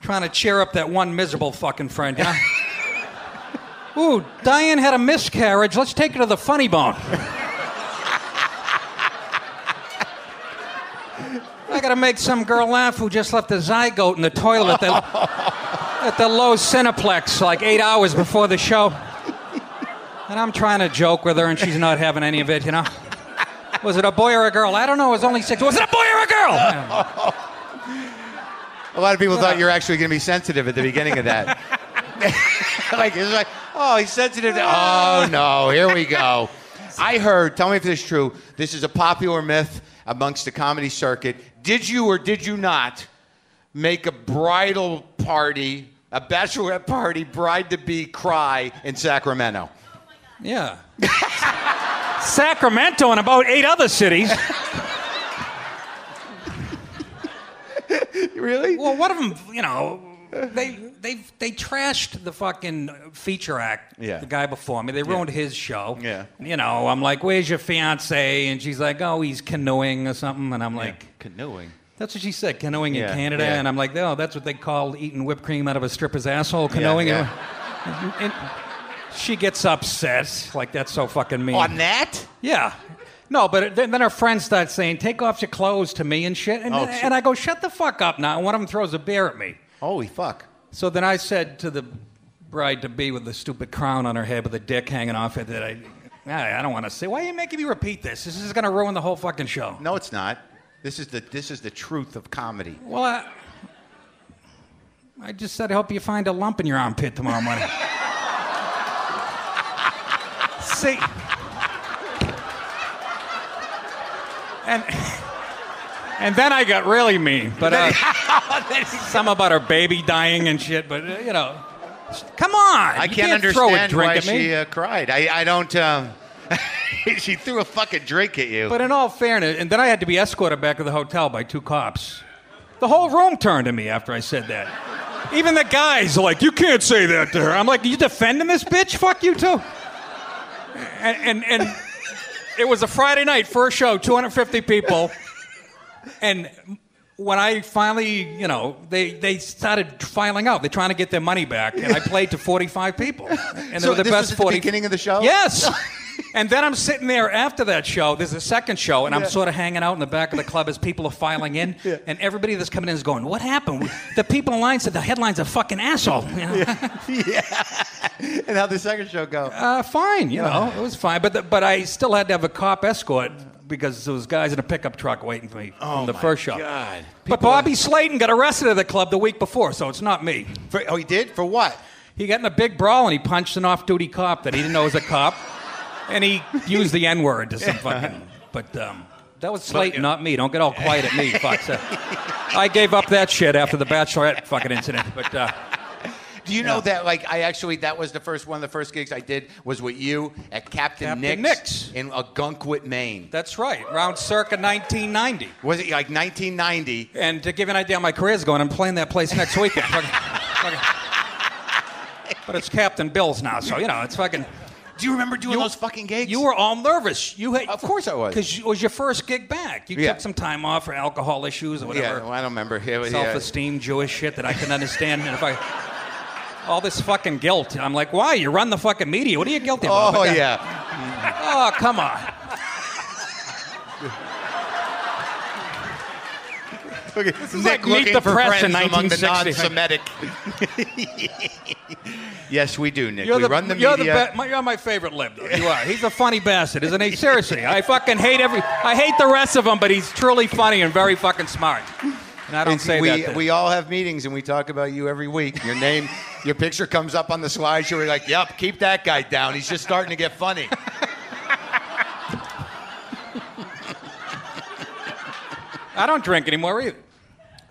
trying to cheer up that one miserable fucking friend, you know? *laughs* Ooh, Diane had a miscarriage. Let's take her to the funny bone. I gotta make some girl laugh who just left a zygote in the toilet at the, *laughs* at the Loews Cineplex like eight hours before the show. And I'm trying to joke with her, and she's not having any of it, you know? Was it a boy or a girl? I don't know. It was only six. Was it a boy or a girl? *laughs* A lot of people thought you were actually going to be sensitive at the beginning of that. *laughs* like it's like, oh, he's sensitive. To, oh no, here we go. I heard. Tell me if this is true. This is a popular myth amongst the comedy circuit. Did you or did you not make a bridal party, a bachelorette party, bride to be cry in Sacramento? Yeah. *laughs* Sacramento and about eight other cities. *laughs* Really? Well, one of them, you know, they they they trashed the fucking feature act. Yeah. The guy before me, they ruined his show. Yeah. You know, I'm like, "Where's your fiance?" And she's like, "Oh, he's canoeing or something." And I'm like, canoeing. "That's what she said, canoeing Yeah, in Canada." yeah. And I'm like, "Oh, that's what they call eating whipped cream out of a stripper's asshole, canoeing." yeah. *laughs* And, and she gets upset, like that's so fucking mean. On that? Yeah. No, but then, then her friends start saying, "Take off your clothes" to me and shit, and, Oh, shit. and I go, "Shut the fuck up now!" And one of them throws a beer at me. Holy fuck. So then I said to the bride to be with the stupid crown on her head with a dick hanging off it that I, I, I don't want to say. Why are you making me repeat this? This is going to ruin the whole fucking show. No, it's not. This is the this is the truth of comedy. Well, I, I just said I hope you find a lump in your armpit tomorrow morning. *laughs* See. And and then I got really mean, but uh, *laughs* some about her baby dying and shit. But uh, you know, come on, I can't, a understand why she uh, cried. I, I don't. Um, *laughs* she threw a fucking drink at you. But in all fairness, and then I had to be escorted back to the hotel by two cops. The whole room turned to me after I said that. Even the guys are like, "You can't say that to her." I'm like, "You defending this bitch? Fuck you too." And and, and it was a Friday night, first show, 250 people, and when I finally, you know, they, they started filing out. They're trying to get their money back, and I played to 45 people, and they So were the this best was at the beginning of the show? Yes. *laughs* And then I'm sitting there after that show. There's a second show, and I'm sort of hanging out in the back of the club as people are filing in. And everybody that's coming in is going, "What happened?" The people in line said the headline's a fucking asshole. *laughs* You know? and how the second show go? Uh, fine, you know, it was fine. But the, but I still had to have a cop escort because there was guys in a pickup truck waiting for me Oh from the first show. God. But Bobby Slayton got arrested at the club the week before, so it's not me. For, oh, he did? For what? He got in a big brawl and he punched an off-duty cop that he didn't know was a cop, and he used the N-word to some fucking. But um, that was Slayton, not me. Don't get all quiet at me. *laughs* Fuck. So, I gave up that shit after the Bachelorette fucking incident. But uh, Do you know that, like, I actually, that was the first one of the first gigs I did was with you at Captain, Captain Nick's, Nick's. in Ogunquit, Maine. that's right, around circa 1990. Was it like 1990? And to give you an idea how my career's going, I'm playing that place next weekend. *laughs* Fucking- fucking- but it's Captain Bill's now, so you know it's fucking. Do you remember doing You- those fucking gigs? You were all nervous. You had, Of course I was. because it was your first gig back. You Yeah. took some time off for alcohol issues or Yeah, whatever. well, I don't remember. Was- Self-esteem, Jewish shit that I can understand. And if I all this fucking guilt, I'm like, why? You run the fucking media. What are you guilty about? Oh, yeah. Oh, come on. Okay. this is like Meet the Press in among the non-Semitic. *laughs* yes, we do, Nick. You're we the, run the you're media. The be- my, you're my favorite lib. though. You are. He's a funny bastard, isn't he? Seriously, I fucking hate every. I hate the rest of them, but he's truly funny and very fucking smart. And I don't It's- say we, that. to- we all have meetings and we talk about you every week. Your name, your picture comes up on the slideshow. We're like, yep, keep that guy down. He's just starting to get funny. I don't drink anymore either.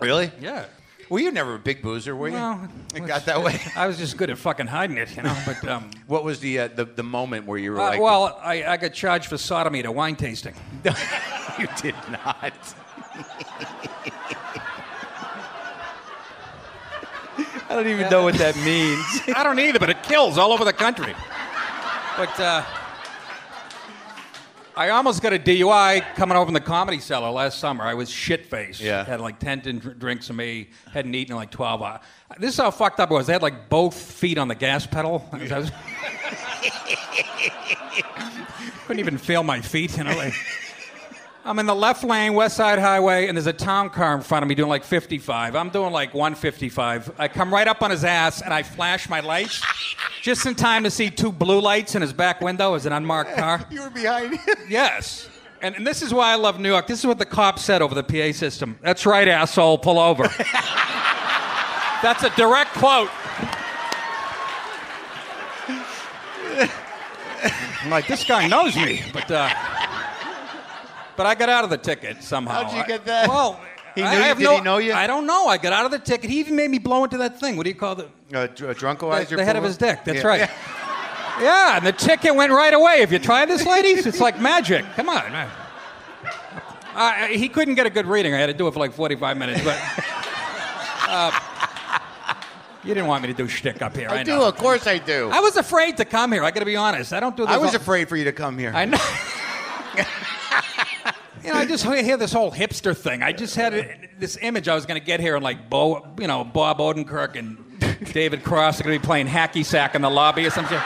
Really? Yeah. Well, you're never a big boozer, were you? Well, it got that way. *laughs* I was just good at fucking hiding it, you know. But *laughs* um, What was the, uh, the the moment where you were uh, like, well, I, I got charged for sodomy a wine tasting. *laughs* you did not. I don't even know what that means. I don't either, but it kills all over the country. But uh, I almost got a DUI coming over in the comedy cellar last summer. I was shit faced. Yeah. Had like 10 din- drinks of me, hadn't eaten in like 12 hours. This is how fucked up it was. I had like both feet on the gas pedal. *laughs* Couldn't even feel my feet, you know. Like, I'm in the left lane, West Side Highway, and there's a town car in front of me doing like 55. I'm doing like 155. I come right up on his ass and I flash my lights just in time to see two blue lights in his back window as an unmarked car. *laughs* You were behind him. *laughs* Yes. And, and this is why I love New York. This is what the cop said over the PA system. That's right, asshole, pull over. *laughs* That's a direct quote. I'm like, this guy knows me, but uh, but I got out of the ticket somehow. How'd you I- get that? well, *laughs* He I knew you? have Did no, he know you? I don't know. I got out of the ticket. He even made me blow into that thing. What do you call it? Uh, dr- The, drunkoizer. the head of his dick. That's Yeah. right. *laughs* Yeah, and the ticket went right away. If you try this, ladies? It's like magic. Come on. man. Uh, he couldn't get a good reading. I had to do it for like 45 minutes, but. *laughs* Uh, you didn't want me to do shtick up here. I, I know. do, of course I do. I was afraid to come here. I got to be honest. I don't do this. I was all- afraid for you to come here. I know. You know, I just hear this whole hipster thing. I just had it- this image I was going to get here and like Bo, you know, Bob Odenkirk and David Cross are going to be playing hacky sack in the lobby or something.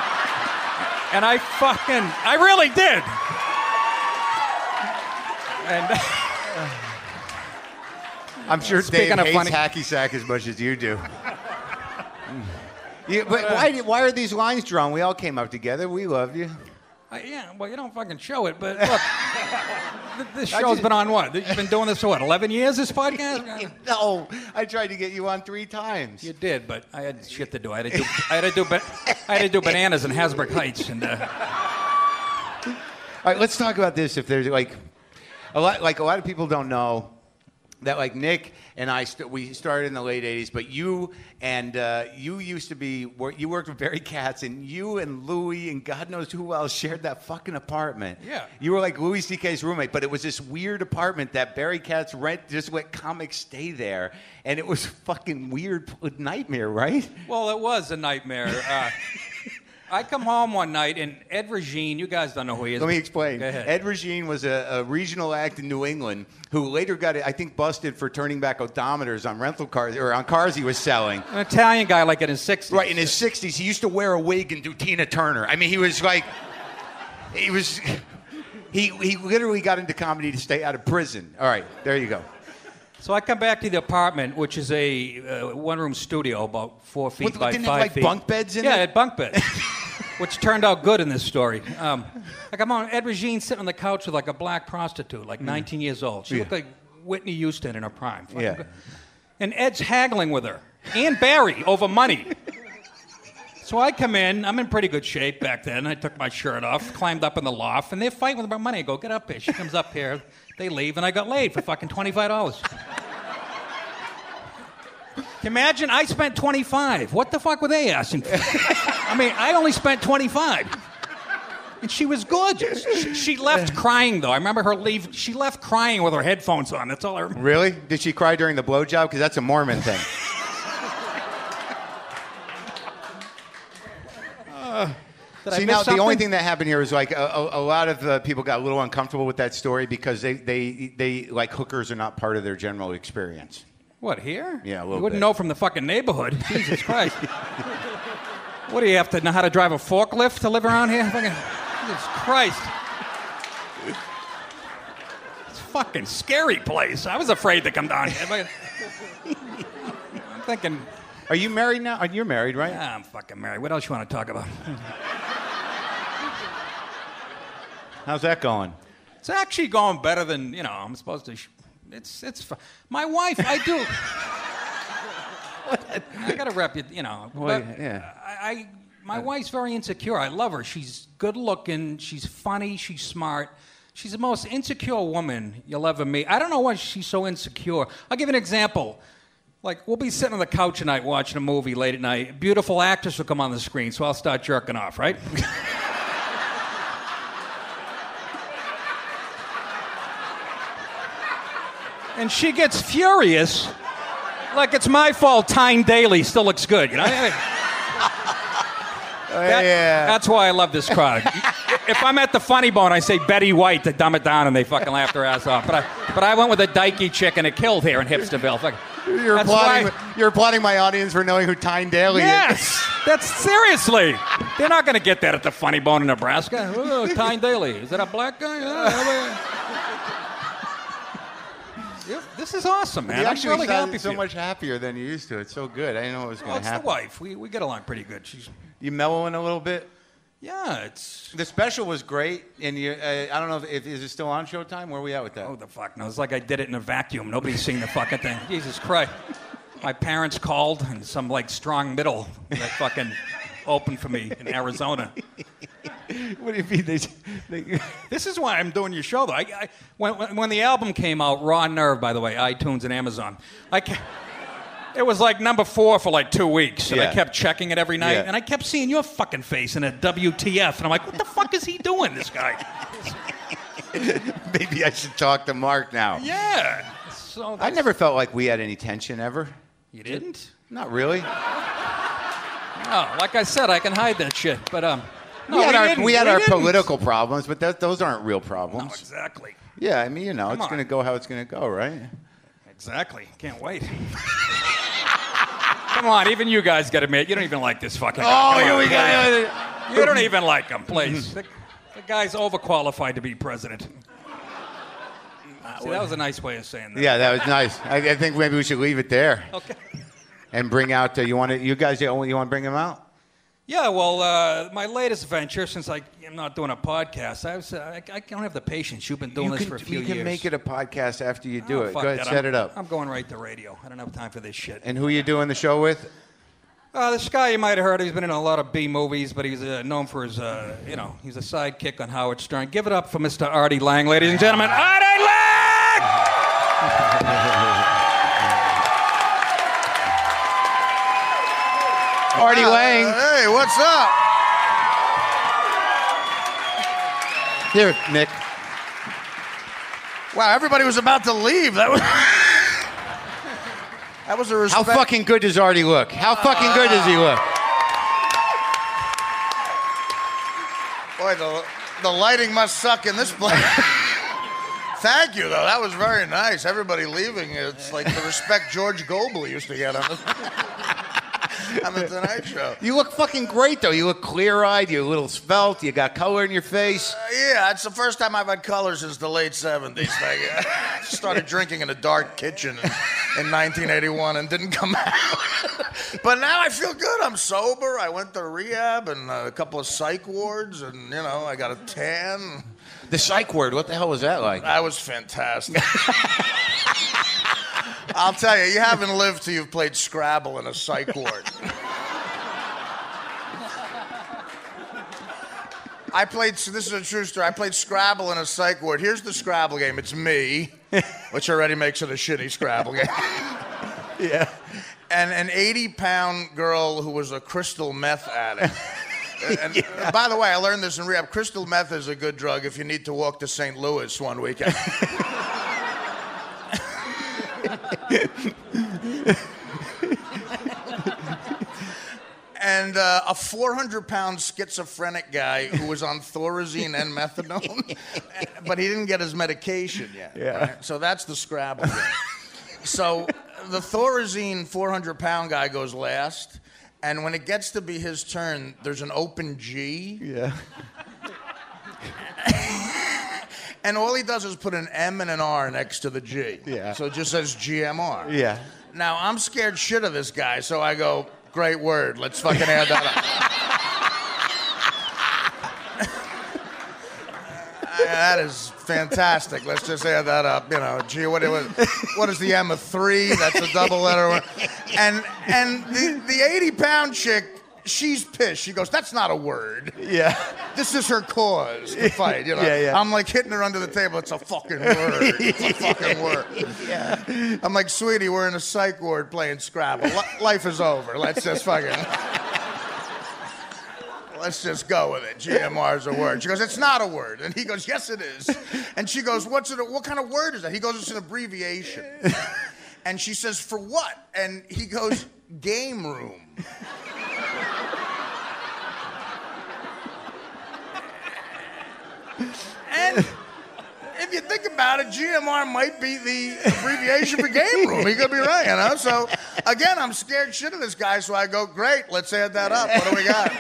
And I fucking, I really did. And *laughs* I'm sure Speaking Dave of hates funny- hacky sack as much as you do. *laughs* Yeah, but why, why are these lines drawn? We all came up together. We love you. I, yeah, well, you don't fucking show it, but look, *laughs* th- this I show's just- been on what? You've been doing this for what? 11 years? This podcast? *laughs* No, I tried to get you on three times. You did, but I had shit to do. I had to do. I had to do. Ba- I had to do bananas in Hasbrouck Heights, and uh, All right, let's talk about this. If there's like a lot, like a lot of people don't know that like Nick and I, st- we started in the late '80s, but you and uh, you used to be wor- you worked with Barry Katz, and you and Louis and God knows who else shared that fucking apartment. Yeah. you were like Louis C.K.'s roommate, but it was this weird apartment that Barry Katz rent just let comics stay there, and it was fucking weird nightmare, right? well, it was a nightmare. Uh, *laughs* I come home one night, and Ed Regine. You guys don't know who he is. Let me explain. Ed Regine was a, a regional act in New England who later got, I think, busted for turning back odometers on rental cars or on cars he was selling. An Italian guy, like in his 60s. Right in his 60s, he used to wear a wig and do Tina Turner. I mean, he was like, he was, *laughs* he he literally got into comedy to stay out of prison. All right, there you go. So I come back to the apartment, which is a uh, one-room studio, about four feet What, by didn't it five have, like, feet. bunk beds in yeah, it? it had bunk beds, *laughs* which turned out good in this story. Um, Like I'm on Ed Regine sitting on the couch with like a black prostitute, like 19 years old. She looked like Whitney Houston in her prime. Fucking Yeah. good. And Ed's haggling with her and Barry over money. So I come in, I'm in pretty good shape back then. I took my shirt off, climbed up in the loft, and they're fighting with about money. I go, get up here. She comes up here. They leave, and I got laid for fucking $25. Imagine I spent 25. What the fuck were they asking for? I mean, I only spent 25. And she was gorgeous. She, she left crying, though. I remember her leave. She left crying with her headphones on. That's all I remember. Really? Did she cry during the blowjob? Because that's a Mormon thing. *laughs* Uh, Did See now, the only thing that happened here is like a, a, a lot of uh, people got a little uncomfortable with that story because they, they, they like hookers are not part of their general experience. What, here? Yeah, a little You wouldn't bit. know from the fucking neighborhood. *laughs* Jesus Christ. what do you have to know how to drive a forklift to live around here? Fucking, Jesus Christ. It's a fucking scary place. I was afraid to come down here. I'm thinking, Are you married now? You're married, right? ah, I'm fucking married. What else you want to talk about? *laughs* How's that going? It's actually going better than you know. I'm supposed to. Sh- it's it's. fu- My wife, I do. I got to rep you. You know. Well, but yeah. I, I my wife's very insecure. I love her. She's good looking. She's funny. She's smart. She's the most insecure woman you'll ever meet. I don't know why she's so insecure. I'll give you an example. Like we'll be sitting on the couch tonight watching a movie late at night. A beautiful actress will come on the screen, so I'll start jerking off, right? *laughs* and she gets furious, like it's my fault. Tyne Daly still looks good, you know. *laughs* Oh, that- yeah. That's why I love this crowd. *laughs* if I'm at the Funny Bone, I say Betty White to dumb it down, and they fucking laugh their ass off. But I, but I went with a dykey chick, and it killed here in Hipsterville. Fuck. You're That's applauding. why- You're applauding my audience for knowing who Tyne Daly is. Yes, that's seriously. They're not going to get that at the Funny Bone in Nebraska. Oh, Tyne Daly. Is that a black guy? Oh, This is awesome, man. You I'm actually really happy so you. much happier than you used to. It's so good. I didn't know what was going Well, going it's the wife. We, we get along pretty good. She's You mellowing a little bit. yeah. It's The special was great, and you, uh, I don't know if, if is it still on Showtime. Where are we at with that? oh the fuck no. It's like I did it in a vacuum. Nobody's seen the fucking thing. Jesus Christ. My parents called and some like strong middle that fucking opened for me in Arizona. *laughs* What do you mean? They, they, *laughs* This is why I'm doing your show, though. I, I, when, when, the album came out, Raw Nerve, by the way, iTunes and Amazon, I it was like number four for like two weeks, and I kept checking it every night, Yeah. and I kept seeing your fucking face in a WTF, and I'm like, what the fuck is he doing, this guy? *laughs* maybe I should talk to Marc now. Yeah. So I never felt like we had any tension ever. You didn't? Not really. Oh, like I said, I can hide that shit, but um. No, we had our, didn't. we had our didn't. political problems, but that, those aren't real No, problems. exactly. Yeah, I mean, you know, it's on. going to go how it's going to go, right? Exactly. Can't wait. *laughs* Come on, even you guys got to admit, you don't even like this fucking guy. Come on, go. You don't *laughs* even like him, please. the, the guy's overqualified to be president. See, that was a nice way of saying that. Yeah, that was nice. I, I think maybe we should leave it there Okay. And bring out. Uh, you want to? You guys, you want to bring him out? Yeah, well, uh, my latest venture, since I, I'm not doing a podcast, I, was, uh, I, I don't have the patience. You've been doing you this can, for a few years. you can make it a podcast after you do Oh, it. Go ahead, that. set I'm, it up. I'm going right to radio. I don't have time for this shit. and who are you doing the show with? Uh, this guy you might have heard, he's been in a lot of B movies, but he's uh, known for his, uh, you know, he's a sidekick on Howard Stern. Give it up for Mr. Artie Lange, ladies and gentlemen. Artie Lange! What's up? Here, Nick. Wow, everybody was about to leave. That was *laughs* that was a respect. How fucking good does Artie look? How fucking good does he look? Boy, the, the lighting must suck in this place. *laughs* Thank you, though. That was very nice. Everybody leaving. It's like the respect George Gobel used to get on on the Tonight Show. You look fucking great, though. You look clear-eyed. You're a little svelte. You got color in your face. Uh, yeah, it's the first time I've had color since the late 70s. *laughs* I started drinking in a dark kitchen in, in 1981 and didn't come *laughs* out. but now I feel good. I'm sober. I went to rehab and a couple of psych wards, and you know I got a tan. The psych ward, What the hell was that like? That was fantastic. *laughs* I'll tell you, you haven't lived till you've played Scrabble in a psych ward. I played, so this is a true story. I played Scrabble in a psych ward. Here's the Scrabble game it's me, which already makes it a shitty Scrabble game. Yeah. And an 80 pound girl who was a crystal meth addict. *laughs* And uh, by the way, I learned this in rehab. Crystal meth is a good drug if you need to walk to St. Louis one weekend. *laughs* and uh, a 400 pound schizophrenic guy who was on Thorazine and methadone, *laughs* but he didn't get his medication yet. Yeah. right? So that's the Scrabble so the Thorazine 400 pound guy goes last, and when it gets to be his turn, there's an open G. Yeah. *laughs* And all he does is put an M and an R next to the G. Yeah. So it just says GMR. Yeah. Now I'm scared shit of this guy, so I go, great word. Let's fucking add that up. *laughs* Uh, that is fantastic. Let's just add that up. You know, gee, what, what, what is the M of three? That's a double letter. And and the, the 80 pound chick, she's pissed. She goes, that's not a word. Yeah. This is her cause to *laughs* fight. You know, Yeah, yeah. I'm like hitting her under the table. It's a fucking word. It's a *laughs* fucking word. Yeah. I'm like, sweetie, we're in a psych ward playing Scrabble. Li- Life is over. Let's just fucking. *laughs* Let's just go with it. GMR is a word. She goes, it's not a word. And he goes, yes, it is. And she goes, what's it? What kind of word is that? He goes, it's an abbreviation. And she says, for what? And he goes, game room. And if you think about it, GMR might be the abbreviation for game room. He could be right, you know? So, again, I'm scared shit of this guy, so I go, great, let's add that up. What do we got?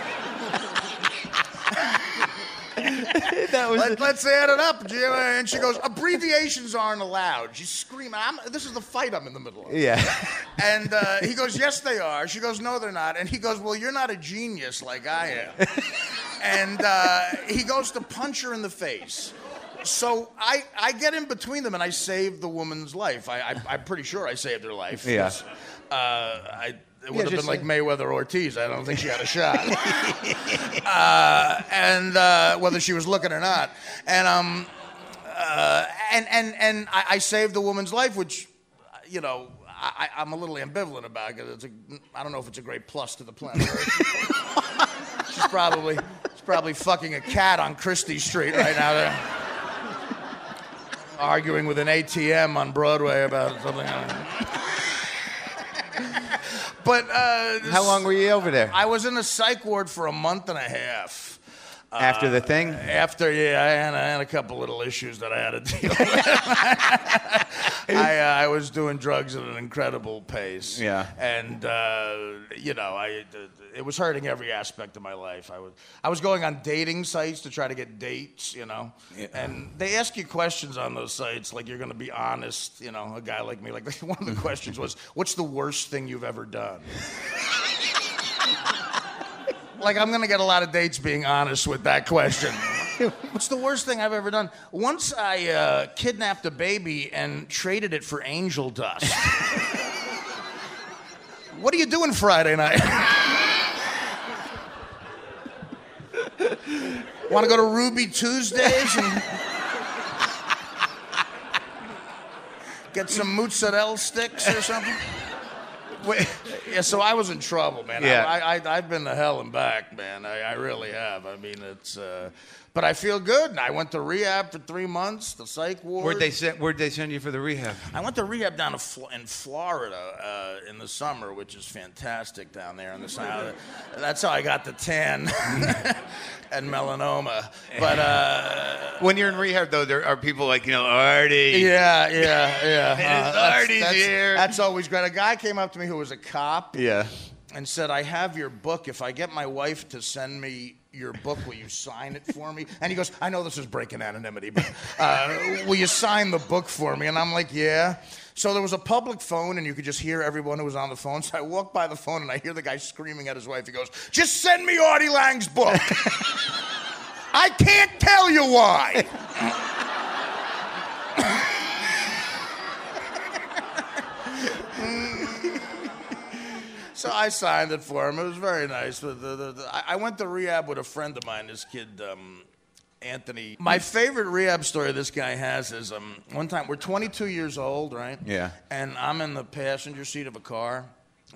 *laughs* That was. Let, let's add it up. And she goes, abbreviations aren't allowed. She's screaming. I'm, this is the fight I'm in the middle of. yeah. *laughs* And uh, he goes, Yes, they are. She goes, No, they're not. And he goes, Well, you're not a genius like I am. *laughs* and uh, he goes to punch her in the face. So I, I get in between them and I save the woman's life. I, I, I'm pretty sure I saved her life. Yeah. Uh, I, it would have been like Mayweather Ortiz. I don't think she had a shot. *laughs* uh, and uh, whether she was looking or not. And um, uh, and and and I, I saved the woman's life, which, you know, I, I'm a little ambivalent about because it's a, I don't know if it's a great plus to the planet *laughs* she's probably she's probably fucking a cat on Chrystie Street right now, there, arguing with an ATM on Broadway about something. *laughs* but uh, How long were you over there? I was in a psych ward for a month and a half. After the thing? After, yeah, I had, I had a couple little issues that I had to deal *laughs* with. I, uh, I was doing drugs at an incredible pace. Yeah. And, uh, you know, I, it was hurting every aspect of my life. I was, I was going on dating sites to try to get dates, you know. And they ask you questions on those sites, like you're going to be honest, you know, a guy like me. Like, *laughs* one of the questions was, what's the worst thing you've ever done? *laughs* like I'm gonna get a lot of dates being honest with that question. *laughs* What's the worst thing I've ever done? Once I uh, kidnapped a baby and traded it for angel dust. what are you doing Friday night? Want to go to Ruby Tuesdays and get some mozzarella sticks or something? Wait, yeah, so I was in trouble, man. Yeah. I, I, I've been to hell and back, man. I, I really have. I mean, it's. Uh, but I feel good. And I went to rehab for three months, the psych ward. Where'd they send? Where'd they send you for the rehab? I went to rehab down in Florida uh, in the summer, which is fantastic down there in the summer. *laughs* That's how I got the tan *laughs* and melanoma. But uh, When you're in rehab, though, there are people like you know Artie. yeah, yeah, yeah. *laughs* Uh, that's- Artie's that's, here. That's always great. A guy came up to me who was a cop. Yeah. and said, I have your book. If I get my wife to send me your book, will you sign it for me? And he goes, I know this is breaking anonymity, but uh, will you sign the book for me? And I'm like, yeah. So there was a public phone, and you could just hear everyone who was on the phone. So I walk by the phone, and I hear the guy screaming at his wife. He goes, Just send me Artie Lange's book. *laughs* I can't tell you why. So I signed it for him. It was very nice. The- the- the- the- I I went to rehab with a friend of mine, this kid, um, Anthony. My favorite rehab story this guy has is um, one time, we're 22 years old, right? Yeah. And I'm in the passenger seat of a car,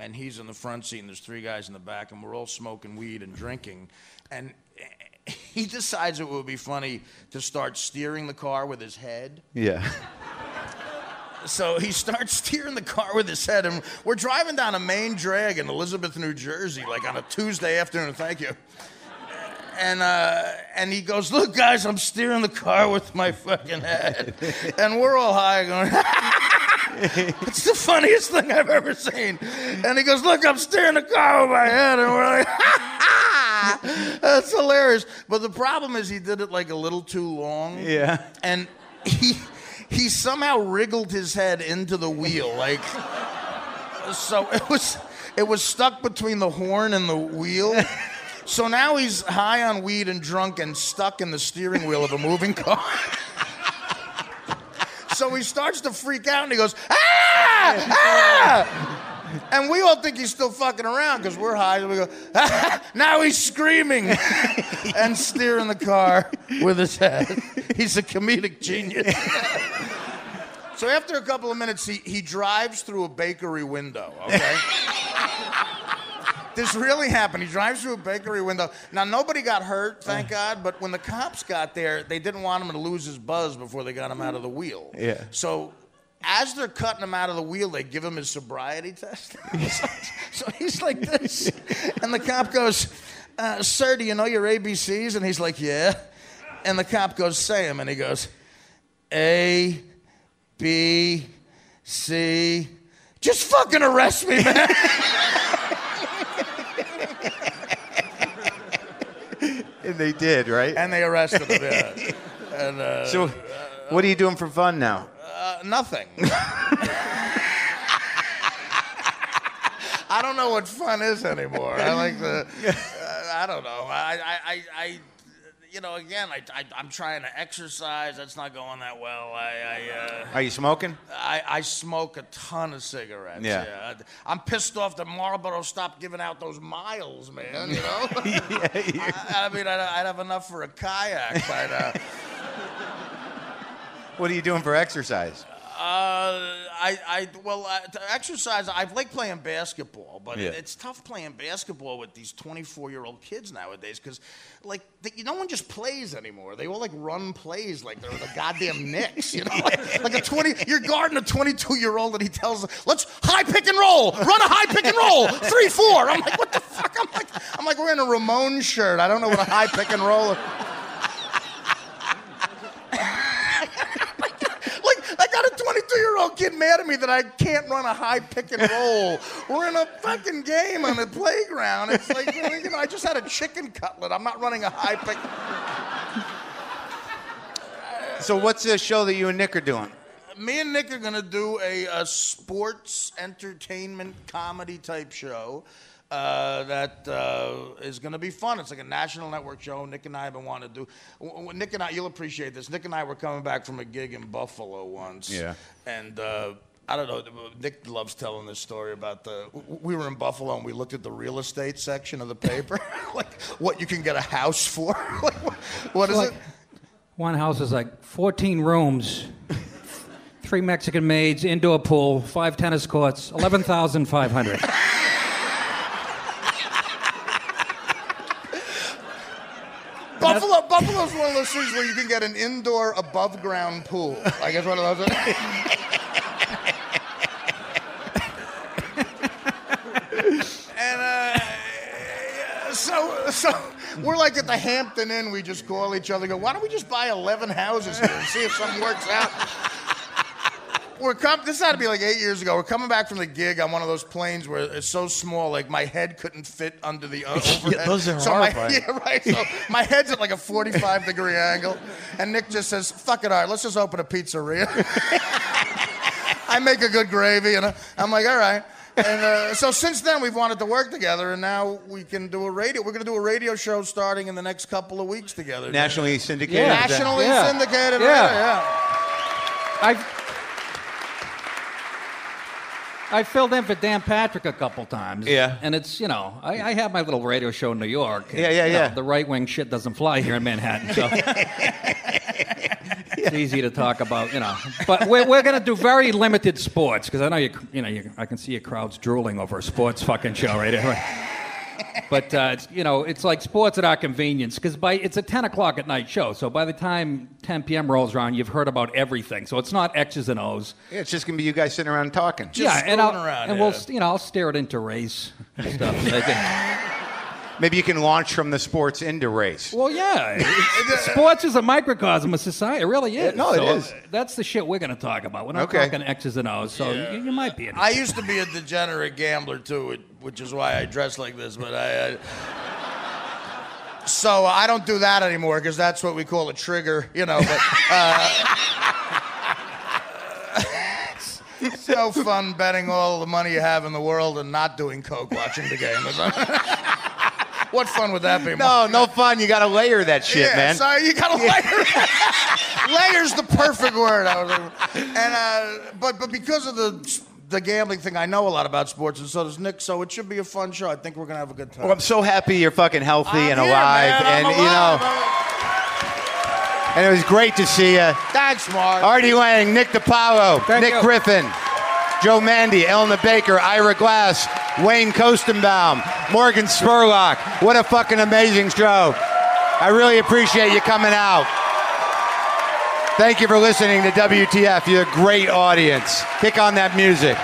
and he's in the front seat, and there's three guys in the back, and we're all smoking weed and drinking. And *laughs* he decides it would be funny to start steering the car with his head. Yeah. *laughs* So he starts *laughs* steering the car with his head, and we're driving down a main drag in Elizabeth, New Jersey, like on a Tuesday afternoon. Thank you. And uh, and he goes, "Look, guys, I'm steering the car with my fucking head," *laughs* and we're all high going. *laughs* it's the funniest thing I've ever seen. And he goes, "Look, I'm steering the car with my head," and we're like, "That's hilarious." But the problem is, he did it like a little too long. Yeah. And he he somehow wriggled his head into the wheel, like so it was it was stuck between the horn and the wheel. So now he's high on weed and drunk and stuck in the steering wheel of a moving car. so he starts to freak out and he goes, ah! Ah! And we all think he's still fucking around because we're high. We go, ah! *laughs* now he's screaming *laughs* and steering the car with his head. *laughs* He's a comedic genius. so after a couple of minutes, he, he drives through a bakery window, okay? this really happened. He drives through a bakery window. Now, nobody got hurt, thank God, but when the cops got there, they didn't want him to lose his buzz before they got him out of the wheel. Yeah. So, as they're cutting him out of the wheel, they give him his sobriety test. *laughs* so he's like this. And the cop goes, uh, Sir, do you know your ABCs? And he's like, Yeah. And the cop goes, Say them. And he goes, A, B, C. Just fucking arrest me, man. And they did, right? and they arrested him. Yeah. And uh, so, what are you doing for fun now? Uh, nothing. I don't know what fun is anymore. I like the. *laughs* Uh, I don't know. I, I, I, I you know, again, I, I, I'm trying to exercise. That's not going that well. I, I, uh, Are you smoking? I, I smoke a ton of cigarettes. Yeah. Yeah. I'm pissed off that Marlboro stopped giving out those miles, man. You know. *laughs* yeah. I, I mean, I'd, I'd have enough for a kayak by now. *laughs* What are you doing for exercise? Uh, I, I, well, uh, to exercise. I like playing basketball, but Yeah. it, it's tough playing basketball with these 24-year-old kids nowadays because, like, they, no one just plays anymore. They all like run plays like they're the goddamn Knicks, you know? Like, *laughs* like a 20, you're guarding a 22-year-old and he tells, "Let's high pick and roll, run a high pick and roll, three, four. I'm like, what the fuck? I'm like, I'm like wearing a Ramon shirt. I don't know what a high pick and roll. is. Like, I got a 22 year old kid mad at me that I can't run a high pick and roll. *laughs* We're in a fucking game on the playground. It's like, you know, I just had a chicken cutlet. I'm not running a high pick. So, what's the show that you and Nick are doing? Me and Nick are going to do a, a sports entertainment comedy type show. Uh, that uh, is going to be fun. It's like a national network show. Nick and I have been wanting to do. w- w- Nick and I, you'll appreciate this. Nick and I were coming back from a gig in Buffalo once. Yeah. And uh, I don't know. Nick loves telling this story about the. We were in Buffalo and we looked at the real estate section of the paper, *laughs* like what you can get a house for. *laughs* like, what, what is like- it? One house is like 14 rooms, three Mexican maids, indoor pool, five tennis courts, 11,500. *laughs* Buffalo, Cities where you can get an indoor above ground pool. I guess one of those. and uh, so, so we're like at the Hampton Inn. We just call each other. Go, why don't we just buy eleven houses here and see if something works out? We're com- this had to be like eight years ago. We're coming back from the gig on one of those planes where it's so small, like my head couldn't fit under the *laughs* o- overhead. those are so my. *laughs* Yeah, right. So my head's at like a 45 degree angle, and Nick just says, "Fuck it, all right, let's just open a pizzeria." *laughs* I make a good gravy, and I'm like, all right. And uh, so since then, we've wanted to work together, and now we can do a radio. We're going to do a radio show starting in the next couple of weeks together. Nationally syndicated. Yeah. Nationally Yeah. syndicated. Yeah. radio, yeah. I've I filled in for Dan Patrick a couple times. Yeah. And it's, you know, I, I have my little radio show in New York. Yeah, yeah, You know, yeah. the right wing shit doesn't fly here in Manhattan. So *laughs* it's easy to talk about, you know. But we're, we're going to do very limited sports because I know you, you know, you, I can see your crowds drooling over a sports fucking show right here. But uh, it's, you know, it's like sports at our convenience because by it's a 10 o'clock at night show. So by the time 10 p.m. rolls around, you've heard about everything. So it's not X's and O's. Yeah, it's just gonna be you guys sitting around talking. yeah, and I'll, screwing around, and yeah. we'll you know I'll steer it into race and stuff. *laughs* I think- Maybe you can launch from the sports into race. well, yeah, *laughs* sports is a microcosm of society. It really is. no, it So, is. uh, That's the shit we're going to talk about. We're not Okay. talking X's and O's. So you, you might be. I used to be a degenerate gambler too, it- which is why I dress like this. But I, I so I don't do that anymore because that's what we call a trigger, you know. But uh, *laughs* it's no fun betting all the money you have in the world and not doing coke watching the game. *laughs* *laughs* what fun would that be? No, no fun. You got to layer that shit, yeah, man. So you got to layer. *laughs* Layer's the perfect word. I was like, and uh, but but because of the the gambling thing, I know a lot about sports, and so does Nick. So it should be a fun show. I think we're gonna have a good time. Well, I'm so happy you're fucking healthy I'm and here, alive, man. I'm and you alive. know, and it was great to see you. Thanks, Marc. Artie Lange, Nick DiPaolo, Thank Nick you. Griffin, Joe Mande, Elna Baker, Ira Glass, Wayne Koestenbaum, Morgan Spurlock. What a fucking amazing show. I really appreciate you coming out. Thank you for listening to WTF. You're a great audience. Kick on that music.